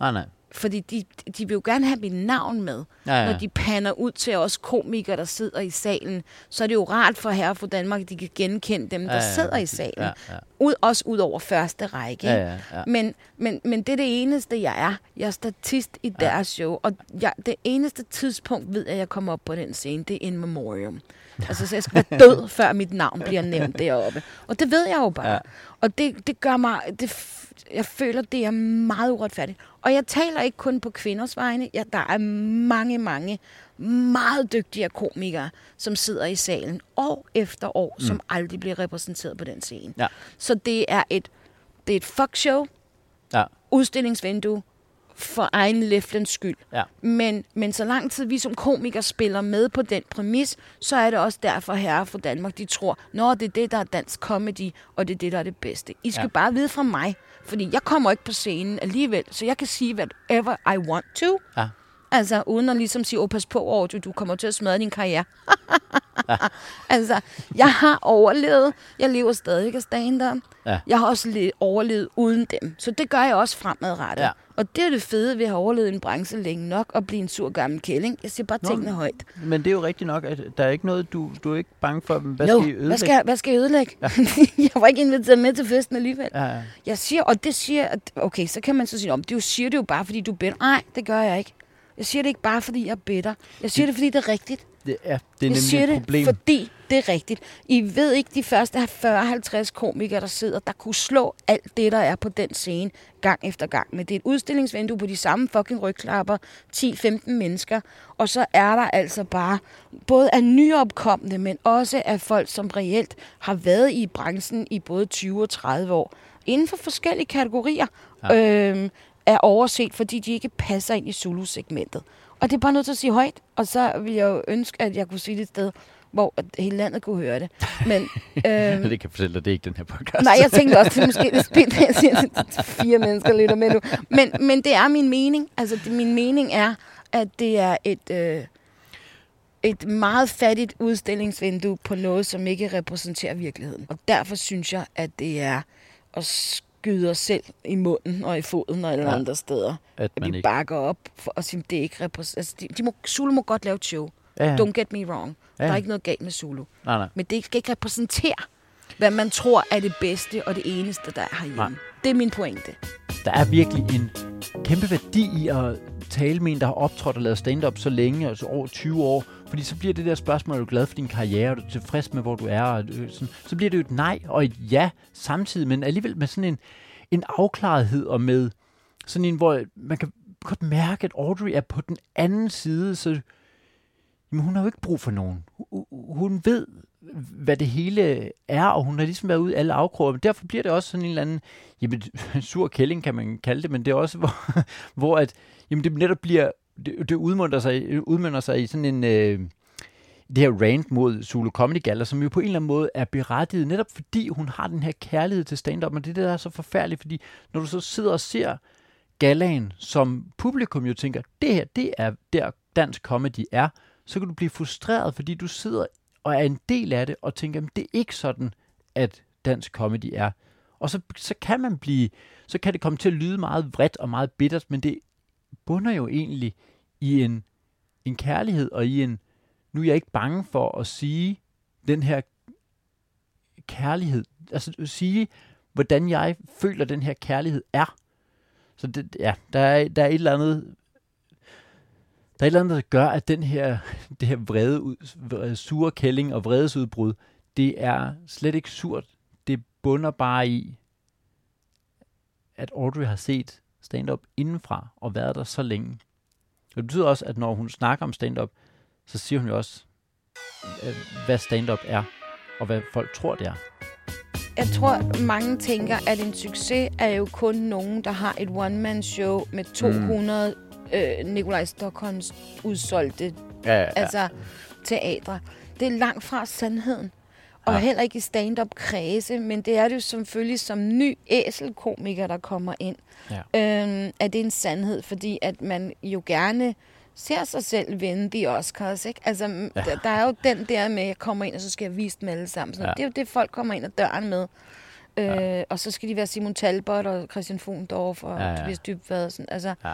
nej, nej. Fordi de, de vil jo gerne have mit navn med. Ja, ja. Når de pander ud til os komikere, der sidder i salen, så er det jo rart for herre for Danmark, at de kan genkende dem, der Ja, ja, sidder i salen. Ja, ja. Ud, også ud over første række. Ja, ja, ja. Men, men, men det er det eneste, jeg er. Jeg er statist i deres show. Og jeg, det eneste tidspunkt ved, at jeg kommer op på den scene, det er in memoriam. [LAUGHS] Altså, så jeg skal være død, før mit navn bliver nævnt deroppe. Og det ved jeg jo bare. Ja. Og det, det gør mig... Det, jeg føler, det er meget uretfærdigt. Og jeg taler ikke kun på kvinders vegne. Ja, der er mange, mange meget dygtige komikere, som sidder i salen år efter år, mm. som aldrig bliver repræsenteret på den scene. Ja. Så det er et, det er et fuck show, Ja, udstillingsvindue for egen læflens skyld. ja. Men, men så lang tid vi som komikere spiller med på den præmis, så er det også derfor herre for Danmark, de tror, når det er det, der er dansk comedy, og det er det, der er det bedste. I skal Ja. ja. bare vide fra mig, fordi jeg kommer ikke på scenen alligevel, så jeg kan sige whatever I want to. Ja. Altså, uden at ligesom sige, åh, pas på, Audrey, du kommer til at smadre din karriere. [LAUGHS] altså, jeg har overlevet. Jeg lever stadig af stand Ja. Jeg har også le- overlevet uden dem. Så det gør jeg også fremadrettet. Ja. Og det er det fede ved at have overlevet en branche længe nok og blive en sur gammel kælling. Jeg siger bare Nå, tingene højt. Men det er jo rigtigt nok, at der er ikke noget, du, du er ikke bange for, hvad jo, skal I ødelægge? hvad skal, hvad skal jeg ødelægge? Ja. [LAUGHS] jeg var ikke inviteret med til festen alligevel. Ja, ja. Jeg siger, og det siger, at, okay, så kan man så sige, om det jo siger det jo bare, fordi du er. Nej, det gør jeg ikke. Jeg siger det ikke bare, fordi jeg er bitter. Jeg siger det, fordi det er rigtigt. Det, ja, det er jeg nemlig siger et det, problem. fordi det er rigtigt. I ved ikke, de første 40-50 komikere, der sidder, der kunne slå alt det, der er på den scene, gang efter gang. Men det er et udstillingsvindue på de samme fucking rygklapper, 10-15 mennesker, og så er der altså bare både af nyopkommende, men også af folk, som reelt har været i branchen i både 20 og 30 år, inden for forskellige kategorier, ja. øhm, er overset, fordi de ikke passer ind i Zulu-segmentet. Og det er bare nødt til at sige højt, og så vil jeg jo ønske, at jeg kunne sige det et sted, hvor at hele landet kunne høre det. Men, [LAUGHS] øhm, det kan fortælle dig, det er ikke den her podcast. nej, jeg tænkte også, det er måske spidt, at jeg siger, at fire mennesker lytter med nu. Men, men det er min mening. Altså, det, min mening er, at det er et, øh, et meget fattigt udstillingsvindue på noget, som ikke repræsenterer virkeligheden. Og derfor synes jeg, at det er at skyde os selv i munden og i foden og alle Ja. andre steder. at At vi ikke... bakker op for at sige, det er ikke repræsenterer. Altså, de, de må, Zulu må godt lave et show. Ja, ja. Don't get me wrong. Ja. Der er ikke noget galt med Zulu. Nej, nej. Men det skal ikke repræsentere, hvad man tror er det bedste og det eneste, der er herhjemme. Nej. Det er min pointe. Der er virkelig en kæmpe værdi i at tale med en, der har optrådt og lavet stand-up så længe, altså over 20 år. Fordi så bliver det der spørgsmål, er du glad for din karriere, er du tilfreds med, hvor du er? Og øh, sådan, så bliver det jo et nej og et ja samtidig, men alligevel med sådan en, en afklarethed og med sådan en, hvor man kan godt mærke, at Audrey er på den anden side, så jamen, hun har jo ikke brug for nogen. Hun, hun ved, hvad det hele er, og hun har ligesom været ude i alle afkroger. Men derfor bliver det også sådan en eller anden, jamen, [LAUGHS] sur kælling kan man kalde det, men det er også, hvor, hvor at, jamen, det netop bliver, det, det udmønter sig, udmunder sig i sådan en, øh, det her rant mod Zulu Comedy Gala, som jo på en eller anden måde er berettiget, netop fordi hun har den her kærlighed til stand-up, men det det, der er så forfærdeligt, fordi når du så sidder og ser galaen, som publikum jo tænker, det her, det er der dansk comedy er, så kan du blive frustreret, fordi du sidder og er en del af det, og tænker, at det er ikke sådan, at dansk comedy er. Og så, så kan man blive, så kan det komme til at lyde meget vredt og meget bittert, men det bunder jo egentlig i en, en kærlighed og i en, nu er jeg ikke bange for at sige den her kærlighed, altså at sige, hvordan jeg føler, den her kærlighed er. Så det, ja, der er, der er et eller andet der er et eller andet, der gør, at den her, [LAUGHS] det her vrede, vrede sure kælling og vredesudbrud, det er slet ikke surt. Det bunder bare i, at Audrey har set stand-up indenfra og været der så længe. Det betyder også, at når hun snakker om stand-up, så siger hun jo også, hvad stand-up er, og hvad folk tror, det er. Jeg tror, mange tænker, at en succes er jo kun nogen, der har et one-man-show med 200 mm øh, Nikolaj Stockholms udsolgte ja, ja, ja. altså, teatre. Det er langt fra sandheden. Og ja. heller ikke i stand-up kredse, men det er det jo selvfølgelig som ny æselkomiker, der kommer ind. Ja. Øhm, at det er en sandhed, fordi at man jo gerne ser sig selv vinde de Oscars. Ikke? Altså, ja. der, der er jo den der med, at jeg kommer ind, og så skal jeg vise dem alle sammen. Så ja. Det er jo det, folk kommer ind ad døren med. Øh, ja. Og så skal de være Simon Talbot og Christian Fondorf og ja, ja. Tobias Dybvad. Sådan. Altså, ja.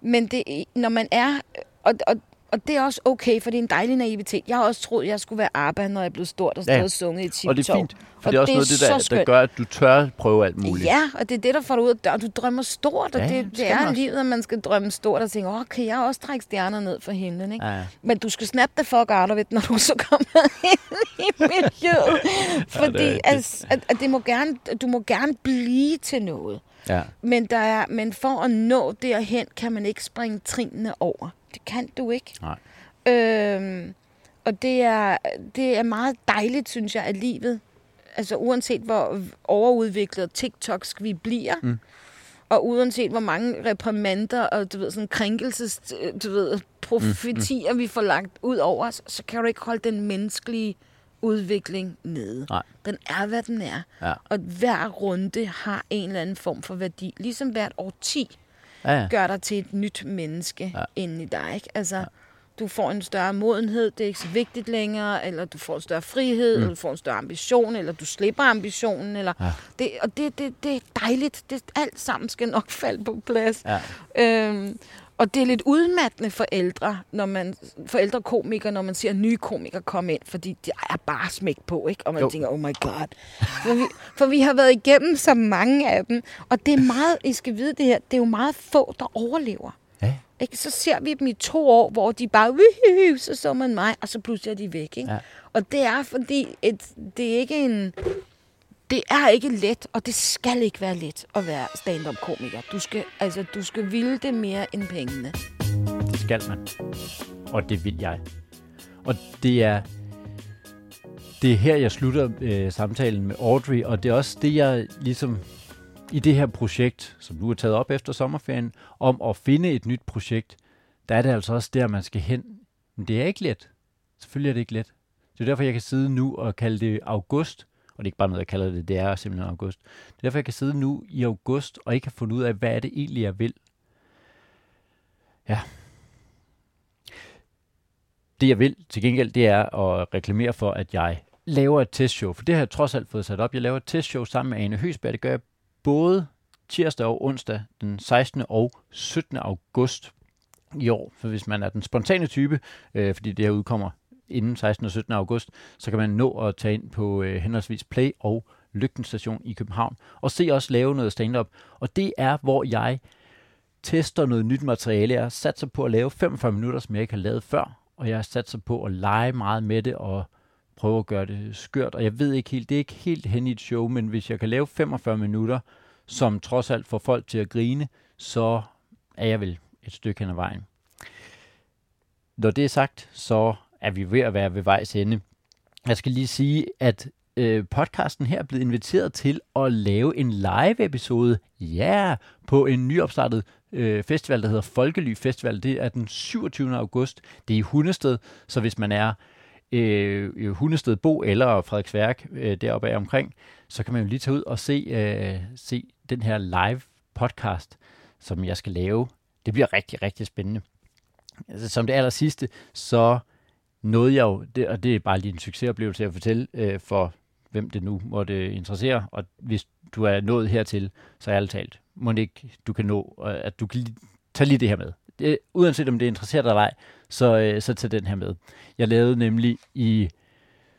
Men det, når man er... Og, og, og det er også okay, for det er en dejlig naivitet. Jeg har også troet, jeg skulle være ABBA, når jeg blev stort og stod ja. og sunget i tip Og det er fint, for og det er også det noget det, der, der gør, at du tør prøve alt muligt. Ja, og det er det, der får dig ud af døren. Du drømmer stort, og ja, det, det er livet, at man skal drømme stort og tænke, åh, kan jeg også trække stjerner ned fra himlen, ikke? Ja. Men du skal snappe det for out of it, når du så kommer [LAUGHS] ind i miljøet. Fordi ja, det altså, at, at det må gerne, du må gerne blive til noget. Ja. Men, der er, men for at nå derhen, kan man ikke springe trinene over. Det kan du ikke. Nej. Øhm, og det er, det er meget dejligt, synes jeg, at livet, altså uanset hvor overudviklet TikToks vi bliver, mm. og uanset hvor mange reprimander og du ved, sådan krænkelses, du ved, profetier mm. Mm. vi får lagt ud over os, så kan du ikke holde den menneskelige udvikling nede. Nej. Den er, hvad den er. Ja. Og hver runde har en eller anden form for værdi. Ligesom hvert år 10 ja, ja. gør dig til et nyt menneske ja. inde i dig. Ikke? Altså, ja. du får en større modenhed, det er ikke så vigtigt længere, eller du får en større frihed, mm. eller du får en større ambition, eller du slipper ambitionen. Eller ja. det, og det, det, det er dejligt. Det, alt sammen skal nok [LAUGHS] falde på plads. Ja. Øhm, og det er lidt udmattende for ældre, når man, for ældre komikere, når man ser nye komikere komme ind, fordi de er bare smæk på, ikke? Og man jo. tænker, oh my god. For vi, for vi har været igennem så mange af dem, og det er meget, I skal vide det her, det er jo meget få, der overlever. Ja. Ikke? Så ser vi dem i to år, hvor de bare, så så man mig, og så pludselig er de væk. Ikke? Ja. Og det er fordi, et, det er ikke en det er ikke let, og det skal ikke være let at være stand-up-komiker. Du skal, altså, du skal ville det mere end pengene. Det skal man. Og det vil jeg. Og det er, det er her, jeg slutter øh, samtalen med Audrey, og det er også det, jeg ligesom i det her projekt, som nu er taget op efter sommerferien, om at finde et nyt projekt, der er det altså også der, man skal hen. Men det er ikke let. Selvfølgelig er det ikke let. Det er derfor, jeg kan sidde nu og kalde det august, og det er ikke bare noget, jeg kalder det, det er simpelthen august. Det er derfor, jeg kan sidde nu i august og ikke have fundet ud af, hvad er det egentlig, jeg vil. Ja. Det, jeg vil til gengæld, det er at reklamere for, at jeg laver et testshow, for det har jeg trods alt fået sat op. Jeg laver et testshow sammen med Ane Høsberg. Det gør jeg både tirsdag og onsdag, den 16. og 17. august i år. For hvis man er den spontane type, øh, fordi det her udkommer inden 16. og 17. august, så kan man nå at tage ind på øh, henholdsvis Play og Lygten Station i København, og se os lave noget stand-up. Og det er, hvor jeg tester noget nyt materiale. Jeg satser på at lave 45 minutter, som jeg ikke har lavet før, og jeg har på at lege meget med det, og prøve at gøre det skørt. Og jeg ved ikke helt, det er ikke helt hen i et show, men hvis jeg kan lave 45 minutter, som trods alt får folk til at grine, så er jeg vel et stykke hen ad vejen. Når det er sagt, så er vi ved at være ved vejs ende. Jeg skal lige sige, at øh, podcasten her er blevet inviteret til at lave en live-episode, ja, yeah, på en nyopstartet øh, festival, der hedder Folkely Festival. Det er den 27. august. Det er i Hundested, så hvis man er øh, Hundested Bo eller Frederiksværk øh, deroppe af omkring, så kan man jo lige tage ud og se, øh, se den her live podcast, som jeg skal lave. Det bliver rigtig, rigtig spændende. Altså, som det aller sidste, så nåede jeg jo, det, og det er bare lige en succesoplevelse at fortælle øh, for hvem det nu måtte interessere, og hvis du er nået hertil, så er talt, må det ikke, du kan nå, øh, at du kan tage lige det her med. Det, uanset om det interesserer dig eller ej, så, øh, så tag den her med. Jeg lavede nemlig i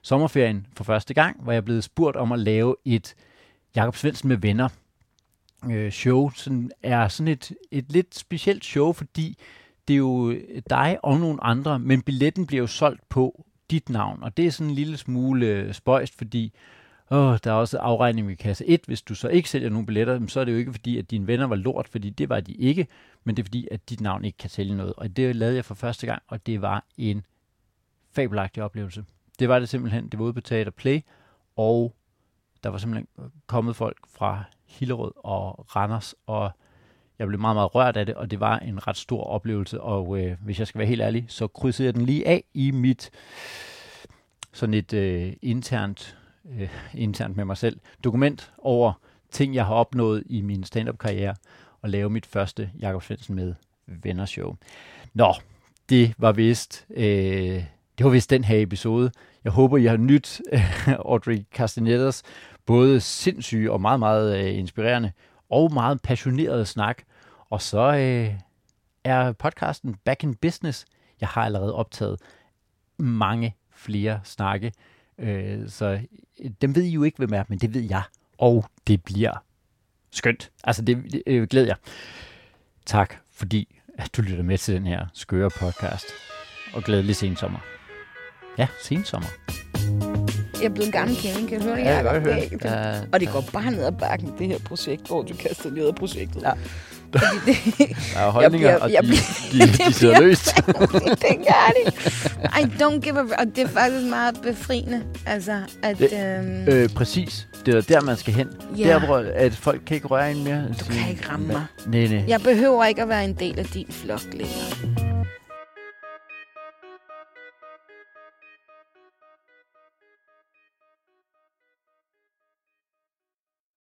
sommerferien for første gang, hvor jeg blev spurgt om at lave et Jakob Svendsen med venner øh, show. som er sådan et, et lidt specielt show, fordi det er jo dig og nogle andre, men billetten bliver jo solgt på dit navn, og det er sådan en lille smule øh, spøjst, fordi åh, der er også afregning i kasse 1. Hvis du så ikke sælger nogen billetter, så er det jo ikke fordi, at dine venner var lort, fordi det var de ikke, men det er fordi, at dit navn ikke kan sælge noget. Og det lavede jeg for første gang, og det var en fabelagtig oplevelse. Det var det simpelthen. Det var ude på Teater Play, og der var simpelthen kommet folk fra Hillerød og Randers, og jeg blev meget, meget rørt af det, og det var en ret stor oplevelse, og øh, hvis jeg skal være helt ærlig, så krydsede jeg den lige af i mit sådan et øh, internt, øh, internt med mig selv dokument over ting, jeg har opnået i min stand-up-karriere, og lave mit første Jakob Svendsen med vennershow. Nå, det var vist, øh, det var vist den her episode. Jeg håber, I har nyt øh, Audrey Castanedas både sindssyge og meget, meget øh, inspirerende og meget passioneret snak. Og så øh, er podcasten Back in Business. Jeg har allerede optaget mange flere snakke, øh, så øh, dem ved I jo ikke, hvem er, men det ved jeg. Og det bliver skønt. Altså, det, det øh, glæder jeg. Tak, fordi at du lytter med til den her skøre podcast. Og glædelig sensommer. Ja, sensommer. Jeg er blevet en gammel kæmpe, kan du høre det? Ja, jeg kan godt høre. Og det går bare ned ad bakken, det her projekt, hvor du kaster ned af projektet. Ja. Der er holdninger, bliver- og jeg de, bliver- de, de sidder løst. det gør det. I don't give a... Og det er faktisk meget befriende, altså, at... Det- øhm, Øh, præcis. Det er der, man skal hen. Ja. Der, hvor at folk kan ikke røre en mere. Du kan ikke ramme mig. Nej, nej. Jeg behøver ikke at være en del af din flok længere.